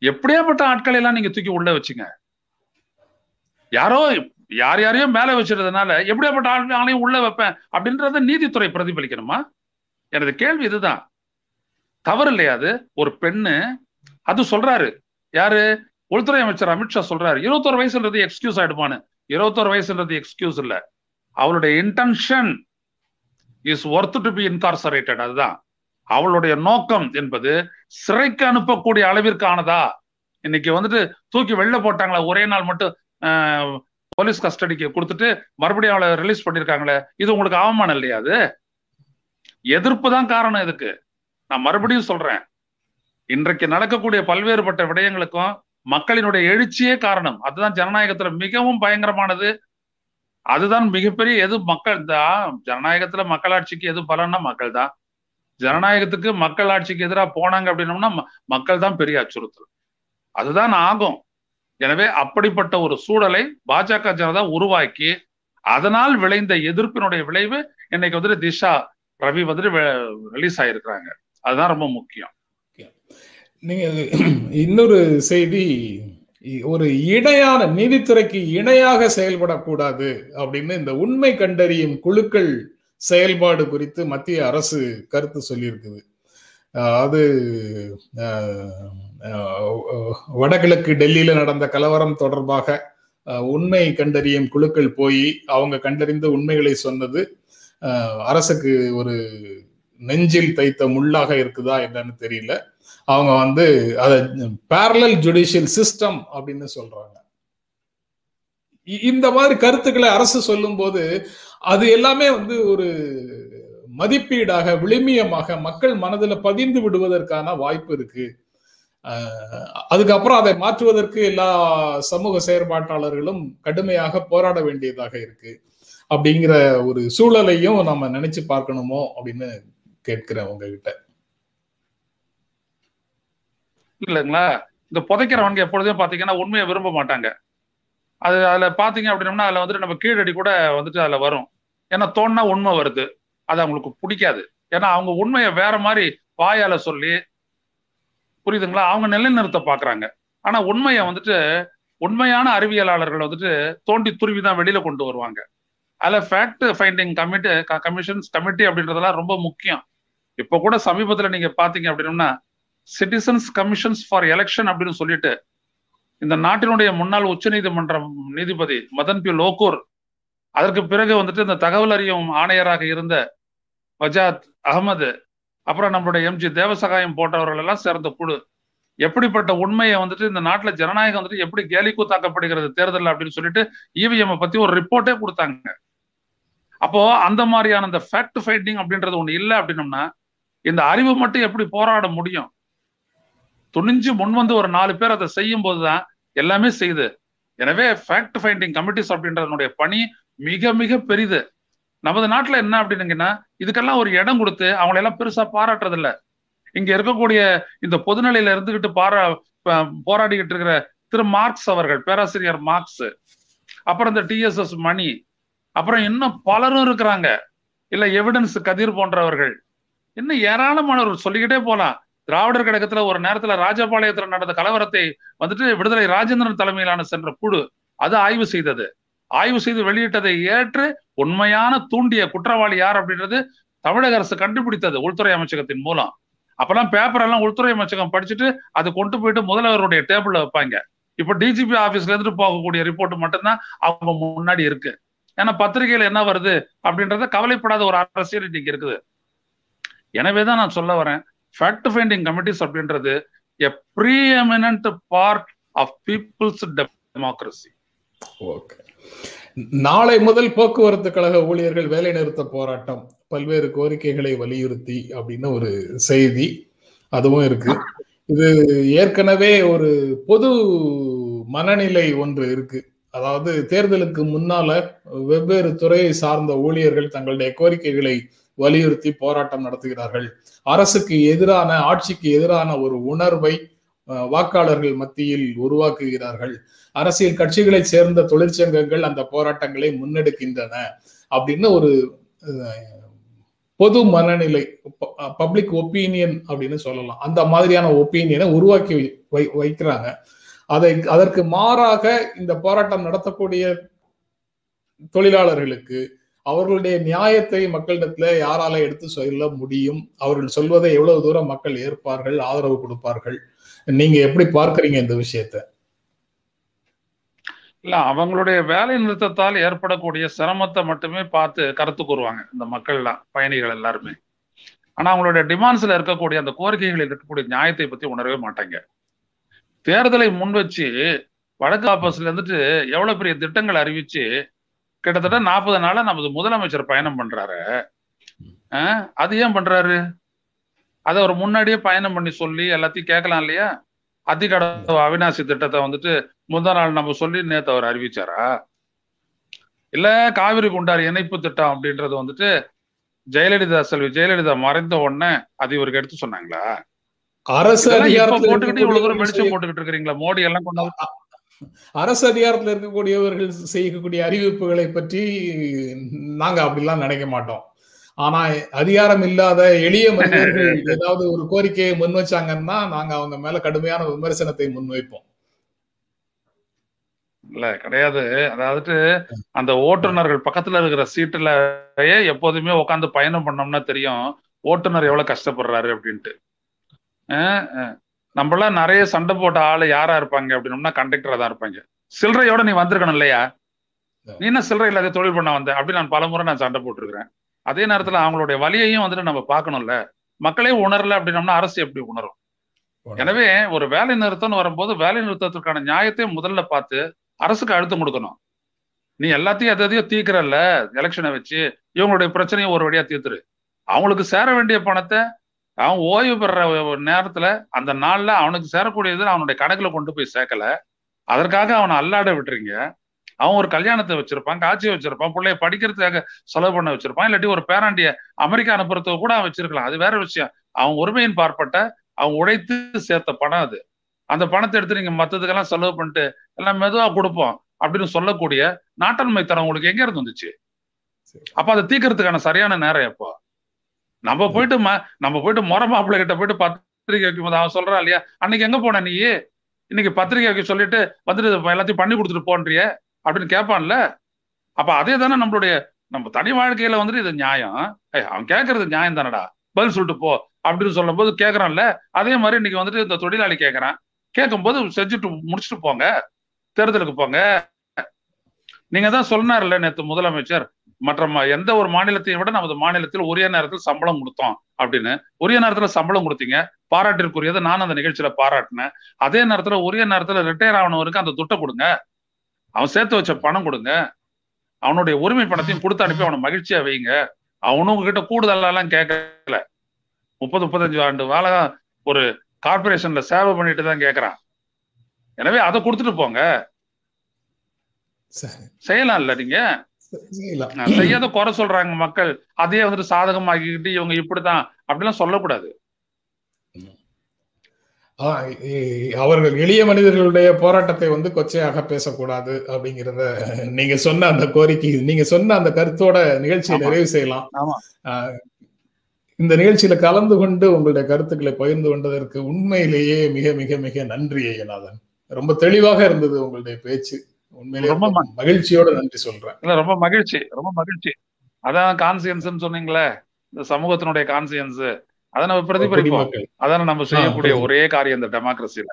[SPEAKER 2] எப்படியாப்பட்ட ஆட்களை எல்லாம் நீங்க தூக்கி உள்ள வச்சுங்க? யாரோ யார் யாரையோ மேல வச்சிருந்ததுனால எப்படியாப்பட்ட ஆள் ஆணையும் உள்ள வைப்பேன் அப்படின்றத நீதித்துறை பிரதிபலிக்கணுமா? எனது கேள்வி இதுதான். தவறு இல்லையா அது? ஒரு பெண்ணு அது சொல்றாரு. யாரு? உள்துறை அமைச்சர் அமித்ஷா சொல்றாரு. இருபத்தோரு வயசுன்றது எக்ஸ்கியூஸ் ஆயிடுமான்னு. இருபத்தோரு வயசுன்றது எக்ஸ்கியூஸ் இல்ல. அவளுடைய intention is worth to be incarcerated அதுதான். அவளுடைய நோக்கம் என்பது சிறைக்கு அனுப்பக்கூடிய அளவிற்கானதா இன்னைக்கு வந்துட்டு தூக்கி வெளில போட்டாங்களா? ஒரே நாள் மட்டும் போலீஸ் கஸ்டடிக்கு கொடுத்துட்டு மறுபடியும் அவளை ரிலீஸ் பண்ணிருக்காங்களே? இது உங்களுக்கு அவமானம் இல்லையா அது? எதிர்ப்பு தான் காரணம் இதுக்கு. நான் மறுபடியும் சொல்றேன். இன்றைக்கு நடக்கக்கூடிய பல்வேறுபட்ட விடயங்களுக்கும் மக்களினுடைய எழுச்சியே காரணம். அதுதான் ஜனநாயகத்துல மிகவும் பயங்கரமானது. அதுதான் மிகப்பெரிய எது மக்கள் தான் ஜனநாயகத்துல மக்களாட்சிக்கு எது பலன்னா மக்கள் தான். ஜனநாயகத்துக்கு மக்கள் ஆட்சிக்கு எதிராக போனாங்க அப்படின்னோம்னா மக்கள் தான் பெரிய அச்சுறுத்தல். அதுதான் ஆகும். எனவே அப்படிப்பட்ட ஒரு சூழலை பாஜக ஜனதா உருவாக்கி அதனால் விளைந்த எதிர்ப்பினுடைய விளைவு இன்னைக்கு வந்துட்டு திஷா ரவி வந்துட்டு ரிலீஸ் ஆயிருக்கிறாங்க. அதுதான் ரொம்ப முக்கியம்.
[SPEAKER 1] நீங்க இன்னொரு செய்தி ஒரு இணையான நீதித்துறைக்கு இணையாக செயல்படக்கூடாது அப்படின்னு இந்த உண்மை கண்டறியும் குழுக்கள் செயல்பாடு குறித்து மத்திய அரசு கருத்து சொல்லியிருக்குது. அது வடகிழக்கு டெல்லியில நடந்த கலவரம் தொடர்பாக உண்மை கண்டறியும் குழுக்கள் போய் அவங்க கண்டறிந்த உண்மைகளை சொன்னது அரசுக்கு ஒரு நெஞ்சில் தைத்த முள்ளாக இருக்குதா என்னன்னு தெரியல. அவங்க வந்து அதை பேரலல் ஜுடிஷியல் சிஸ்டம் அப்படின்னு சொல்றாங்க. இந்த மாதிரி கருத்துக்களை அரசு சொல்லும் போது அது எல்லாமே வந்து ஒரு மதிப்பீடாக விளிமியமாக மக்கள் மனதில் பதிந்து விடுவதற்கான வாய்ப்பு இருக்கு. அதுக்கப்புறம் அதை மாற்றுவதற்கு எல்லா சமூக செயற்பாட்டாளர்களும் கடுமையாக போராட வேண்டியதாக இருக்கு. அப்படிங்கிற ஒரு சூழலையும் நம்ம நினைச்சு பார்க்கணுமோ அப்படின்னு கேட்கிறேன் உங்ககிட்ட.
[SPEAKER 2] இல்லைங்களா? இந்த புதைக்கிறவங்க எப்பொழுதும் பாத்தீங்கன்னா உண்மையை விரும்ப மாட்டாங்க. அது அதுல பாத்தீங்க அப்படின்னம்னா அதுல வந்துட்டு நம்ம கீழடி கூட வந்துட்டு அதுல வரும். ஏன்னா தோணுனா உண்மை வருது. அது அவங்களுக்கு பிடிக்காது. ஏன்னா அவங்க உண்மையை வேற மாதிரி வாயால சொல்லி புரியுதுங்களா? அவங்க நிலைநிறுத்த பாக்குறாங்க. ஆனா உண்மையை வந்துட்டு உண்மையான அறிவியலாளர்கள் வந்துட்டு தோண்டி துருவி தான் வெளியில கொண்டு வருவாங்க. அதுல fact finding committee commissions committee அப்படின்றதெல்லாம் ரொம்ப முக்கியம். இப்ப கூட சமீபத்துல நீங்க பாத்தீங்க அப்படின்னா சிட்டிசன்ஸ் கமிஷன்ஸ் ஃபார் எலெக்ஷன் அப்படின்னு சொல்லிட்டு இந்த நாட்டினுடைய முன்னாள் உச்ச நீதிமன்றம் நீதிபதி மதன் பி. லோகூர் அதற்கு பிறகு வந்துட்டு இந்த தகவல் அறியும் ஆணையராக இருந்த வஜாத் அகமது அப்புறம் நம்மளுடைய எம்ஜி தேவசகாயம் போன்றவர்கள் எல்லாம் சேர்ந்த குழு. எப்படிப்பட்ட உண்மையை வந்துட்டு இந்த நாட்டுல ஜனநாயகம் வந்துட்டு எப்படி கேலி கூத்தாக்கப்படுகிறது தேர்தல் அப்படின்னு சொல்லிட்டு இவிஎம் பத்தி ஒரு ரிப்போர்ட்டே கொடுத்தாங்க. அப்போ அந்த மாதிரியான இந்த ஃபேக்ட் ஃபைண்டிங் அப்படின்றது ஒண்ணு இல்லை அப்படின்னம்னா இந்த அறிவு மட்டும் எப்படி போராட முடியும்? துணிஞ்சு முன் வந்து ஒரு நாலு பேர் அதை செய்யும் போதுதான் எல்லாமே செய்யுது. எனவே ஃபேக்ட் ஃபைண்டிங் கமிட்டிஸ் அப்படின்றதனுடைய பணி மிக மிக பெரிது. நமது நாட்டுல என்ன அப்படின்னீங்கன்னா இதுக்கெல்லாம் ஒரு இடம் கொடுத்து அவங்களை எல்லாம் பெருசா பாராட்டுறது இல்ல இங்க இருக்கக்கூடிய இந்த பொதுநிலையில இருந்துகிட்டு பாரா போராடிக்கிட்டு இருக்கிற திரு மார்க்ஸ் அவர்கள் பேராசிரியர் மார்க்ஸ் அப்புறம் இந்த டிஎஸ்எஸ் மணி அப்புறம் இன்னும் பலரும் இருக்கிறாங்க. இல்ல எவிடன்ஸ் கதிர் போன்றவர்கள். இன்னும் ஏராளமானவர்கள் சொல்லிக்கிட்டே போலாம். திராவிடர் கழகத்துல ஒரு நேரத்துல ராஜபாளையத்துல நடந்த கலவரத்தை வந்துட்டு விடுதலை ராஜேந்திரன் தலைமையிலான சென்ற குழு அது ஆய்வு செய்தது. ஆய்வு செய்து வெளியிட்டதை ஏற்று உண்மையான தூண்டிய குற்றவாளி யார் அப்படின்றது தமிழக அரசு கண்டுபிடித்தது உள்துறை அமைச்சகத்தின் மூலம். அப்பெல்லாம் பேப்பர் எல்லாம் உள்துறை அமைச்சகம் படிச்சுட்டு அதை கொண்டு போயிட்டு முதல்வருடைய டேபிள்ல வைப்பாங்க. இப்ப டிஜிபி ஆபீஸ்ல இருந்துட்டு போகக்கூடிய ரிப்போர்ட் மட்டும்தான் அவங்க முன்னாடி இருக்கு. ஏன்னா பத்திரிகையில என்ன வருது அப்படின்றத கவலைப்படாத ஒரு அரசியல் இன்னைக்கு இருக்குது. எனவேதான் நான் சொல்ல வரேன். ஃபேக்ட் ஃபைண்டிங் கமிட்டிஸ் அப்படின்றது a preeminent part of people's democracy
[SPEAKER 1] okay நாளை முதல் போக்குவரத்து கழக ஊழியர்கள் வேலை நிறுத்த போராட்டம் பல்வேறு கோரிக்கைகளை வலியுறுத்தி அப்படின்னு ஒரு செய்தி அதுவும் இருக்கு. இது ஏற்கனவே ஒரு பொது மனநிலை ஒன்று இருக்கு. அதாவது தேர்தலுக்கு முன்னால வெவ்வேறு துறையை சார்ந்த ஊழியர்கள் தங்களுடைய கோரிக்கைகளை வலியுறுத்தி போராட்டம் நடத்துகிறார்கள். அரசுக்கு எதிரான ஆட்சிக்கு எதிரான ஒரு உணர்வை வாக்காளர்கள் மத்தியில் உருவாக்குகிறார்கள். அரசியல் கட்சிகளைச் சேர்ந்த தொழிற்சங்கங்கள் அந்த போராட்டங்களை முன்னெடுக்கின்றன அப்படின்னு ஒரு பொது மனநிலை பப்ளிக் ஒப்பீனியன் அப்படின்னு சொல்லலாம். அந்த மாதிரியான ஒப்பீனியனை உருவாக்கி வை வைக்கிறாங்க. அதை அதற்கு மாறாக இந்த போராட்டம் நடத்தக்கூடிய தொழிலாளர்களுக்கு அவர்களுடைய நியாயத்தை மக்களிடத்துல யாரால எடுத்து சொல்ல முடியும்? அவர்கள் சொல்வதை எவ்வளவு தூரம் மக்கள் ஏற்பார்கள் ஆதரவு கொடுப்பார்கள்? நீங்க எப்படி பார்க்கறீங்க இந்த விஷயத்த?
[SPEAKER 2] இல்ல அவங்களுடைய வேலை நிறுத்தத்தால் ஏற்படக்கூடிய சிரமத்தை மட்டுமே பார்த்து கருத்து கூறுவாங்க இந்த மக்கள்லாம் பயணிகள் எல்லாருமே. ஆனா அவங்களுடைய டிமாண்ட்ஸ்ல இருக்கக்கூடிய அந்த கோரிக்கைகளில் இருக்கக்கூடிய நியாயத்தை பத்தி உணரவே மாட்டாங்க. தேர்தலை முன் வச்சு வடக்கு ஆபீஸ்ல இருந்துட்டு எவ்வளவு பெரிய திட்டங்கள் அறிவிச்சு கிட்டத்தட்ட நாற்பது நாளா நமது முதலமைச்சர் பயணம் பண்றாரு. அது ஏன் பண்றாரு? அதை அவர் முன்னாடியே பயணம் பண்ணி சொல்லி எல்லாத்தையும் கேட்கலாம் இல்லையா? அதிகடவு அவினாசி திட்டத்தை வந்துட்டு முந்தா நாள் நம்ம சொல்லி நேத்து அவர் அறிவிச்சாரா? இல்ல காவிரி குண்டார் இணைப்பு திட்டம் அப்படின்றது வந்துட்டு ஜெயலலிதா செல்வி ஜெயலலிதா மறைந்த உடனே அது இவருக்கு எடுத்து சொன்னாங்களா?
[SPEAKER 1] அரசு
[SPEAKER 2] போட்டுக்கிட்டு இவ்வளவு தூரம் வெளிச்சம் போட்டுக்கிட்டு இருக்கிறீங்களா? மோடி எல்லாம் கொண்டாந்து
[SPEAKER 1] அரசு அதிகாரத்தில் இருக்கக்கூடியவர்கள் செய்யக்கூடிய அறிவிப்புகளை பற்றி நாங்க அப்படிலாம் நினைக்க மாட்டோம். ஆனா அதிகாரம் இல்லாத எளிய மனிதர்கள் ஏதாவது ஒரு கோரிக்கையை முன் வச்சாங்கன்னா நாங்க அவங்க மேல கடுமையான விமர்சனத்தை முன்வைப்போம்
[SPEAKER 2] இல்ல கிடையாது. அதாவது அந்த ஓட்டுநர்கள் பக்கத்துல இருக்கிற சீட்டுலயே எப்போதுமே உட்காந்து பயணம் பண்ணோம்னா தெரியும் ஓட்டுநர் எவ்வளவு கஷ்டப்படுறாரு அப்படின்ட்டு. நம்மளாம் நிறைய சண்டை போட்ட ஆளு யாரா இருப்பாங்க அப்படின்னோம்னா கண்டக்டரா தான் இருப்பாங்க. சில்லறையோட நீ வந்திருக்கணும் இல்லையா? நீ என்ன சில்லறை இல்லாத தொழில் பண்ண வந்த? அப்படி நான் பலமுறை நான் சண்டை போட்டிருக்கிறேன். அதே நேரத்துல அவங்களுடைய வலியையும் வந்துட்டு நம்ம பார்க்கணும்ல. மக்களே உணரல அப்படின்னோம்னா அரசு எப்படி உணரும்? எனவே ஒரு வேலை நிறுத்தம்னு வரும்போது வேலை நிறுத்தத்திற்கான நியாயத்தை முதல்ல பார்த்து அரசுக்கு அழுத்தம் கொடுக்கணும். நீ எல்லாத்தையும் எதையும் தீக்கிறல்ல எலெக்ஷனை வச்சு இவங்களுடைய பிரச்சனையும் ஒரு வழியா தீர்த்துரு. அவங்களுக்கு சேர வேண்டிய பணத்தை அவன் ஓய்வு பெற நேரத்துல அந்த நாள்ல அவனுக்கு சேரக்கூடியது அவனுடைய கணக்குல கொண்டு போய் சேர்க்கல. அதற்காக அவனை அல்லாட விட்டுறீங்க அவன் ஒரு கல்யாணத்தை வச்சிருப்பான் காட்சியை வச்சிருப்பான் பிள்ளைய படிக்கிறதுக்காக செலவு பண்ண வச்சிருப்பான் இல்லாட்டி ஒரு பேராண்டிய அமெரிக்கா அனுப்புறதுக்கு கூட அவன் வச்சிருக்கலாம். அது வேற விஷயம். அவன் உரிமையின் பார்ப்பட்ட அவன் உழைத்து சேர்த்த பணம் அது. அந்த பணத்தை எடுத்து நீங்க மத்ததுக்கெல்லாம் செலவு பண்ணிட்டு எல்லாம் மெதுவா கொடுப்போம் அப்படின்னு சொல்லக்கூடிய நாட்டன்மைத்தனம் உங்களுக்கு எங்க இருந்து வந்துச்சு? அப்ப அதை தீக்கிறதுக்கான சரியான நேரம் எப்போ? நம்ம போயிட்டு ம- நம்ம போயிட்டு முறை மாப்பிள்ளை கிட்ட போயிட்டு பத்திரிக்கை வைக்கும் போது அவன் சொல்றான் இல்லையா? அன்னைக்கு எங்க போன நீ? இன்னைக்கு பத்திரிக்கை வைக்க சொல்லிட்டு வந்துட்டு எல்லாத்தையும் பண்ணி கொடுத்துட்டு போன்றிய? அப்படின்னு கேட்பான்ல. அப்ப அதே தானே நம்மளுடைய நம்ம தனி வாழ்க்கையில வந்துட்டு இது நியாயம். அவன் கேட்கறது நியாயம் தானடா? பதில் சொல்லிட்டு போ அப்படின்னு சொல்லும் போது கேட்கறான்ல அதே மாதிரி இன்னைக்கு வந்துட்டு இந்த தொழிலாளி கேட்கறான் கேட்கும்போது செஞ்சுட்டு முடிச்சுட்டு போங்க. தேர்தலுக்கு போங்க. நீங்க தான் சொன்னார்ல நேத்து முதலமைச்சர் மற்ற எந்த ஒரு மாநிலத்தையும் விட நமது மாநிலத்தில் உரிய நேரத்தில் சம்பளம் கொடுத்தோம் அப்படின்னு. உரிய நேரத்துல சம்பளம் கொடுத்தீங்க. பாராட்டிற்குரியதை நான் அந்த நிகழ்ச்சியில பாராட்டினேன். அதே நேரத்துல உரிய நேரத்துல ரிட்டையர் ஆனவருக்கு அந்த துட்டை கொடுங்க. அவன் சேர்த்து வச்ச பணம் கொடுங்க. அவனுடைய உரிமை பணத்தையும் கொடுத்து அனுப்பி அவனை மகிழ்ச்சியா வைங்க. அவனும் உங்ககிட்ட கூடுதலெல்லாம் கேட்கல முப்பது முப்பத்தஞ்சு ஆண்டு வாழ ஒரு கார்பரேஷன்ல சேவை பண்ணிட்டு தான் கேட்கறான் எனவே அதை கொடுத்துட்டு போங்க. செய்யலாம் இல்ல நீங்க? செய்யாத குறை சொல்றாங்க மக்கள். அதையே வந்துட்டு சாதகமாக்கிக்கிட்டு இவங்க இப்படிதான் அப்படிலாம் சொல்லக்கூடாது.
[SPEAKER 1] அவர்கள் எளிய மனிதர்களுடைய போராட்டத்தை வந்து கொச்சையாக பேசக்கூடாது அப்படிங்கிறத நீங்க சொன்ன அந்த கோரிக்கை நீங்க சொன்ன அந்த கருத்தோட நிகழ்ச்சியை. நிறைவு செய்யலாம். இந்த நிகழ்ச்சியில கலந்து கொண்டு உங்களுடைய கருத்துக்களை பகிர்ந்து கொண்டதற்கு உண்மையிலேயே மிக மிக மிக நன்றி ஐயநாதன். ரொம்ப தெளிவாக இருந்தது உங்களுடைய பேச்சு. உண்மையிலேயே
[SPEAKER 2] ரொம்ப
[SPEAKER 1] மகிழ்ச்சியோட நன்றி சொல்றேன்.
[SPEAKER 2] இல்ல ரொம்ப மகிழ்ச்சி ரொம்ப மகிழ்ச்சி. அதான் கான்சியன்ஸ் சொன்னீங்களே இந்த சமூகத்தினுடைய கான்சியன்ஸ் அதை நம்ம பிரதிபலிப்போம். அதான நம்ம செய்யக்கூடிய ஒரே காரியம் இந்த டெமோக்ரஸில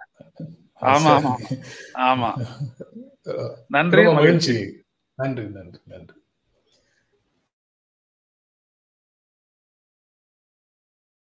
[SPEAKER 2] ஆமா ஆமா. ஆமா. நன்றி
[SPEAKER 1] மகிழ்ச்சி. நன்றி நன்றி நன்றி.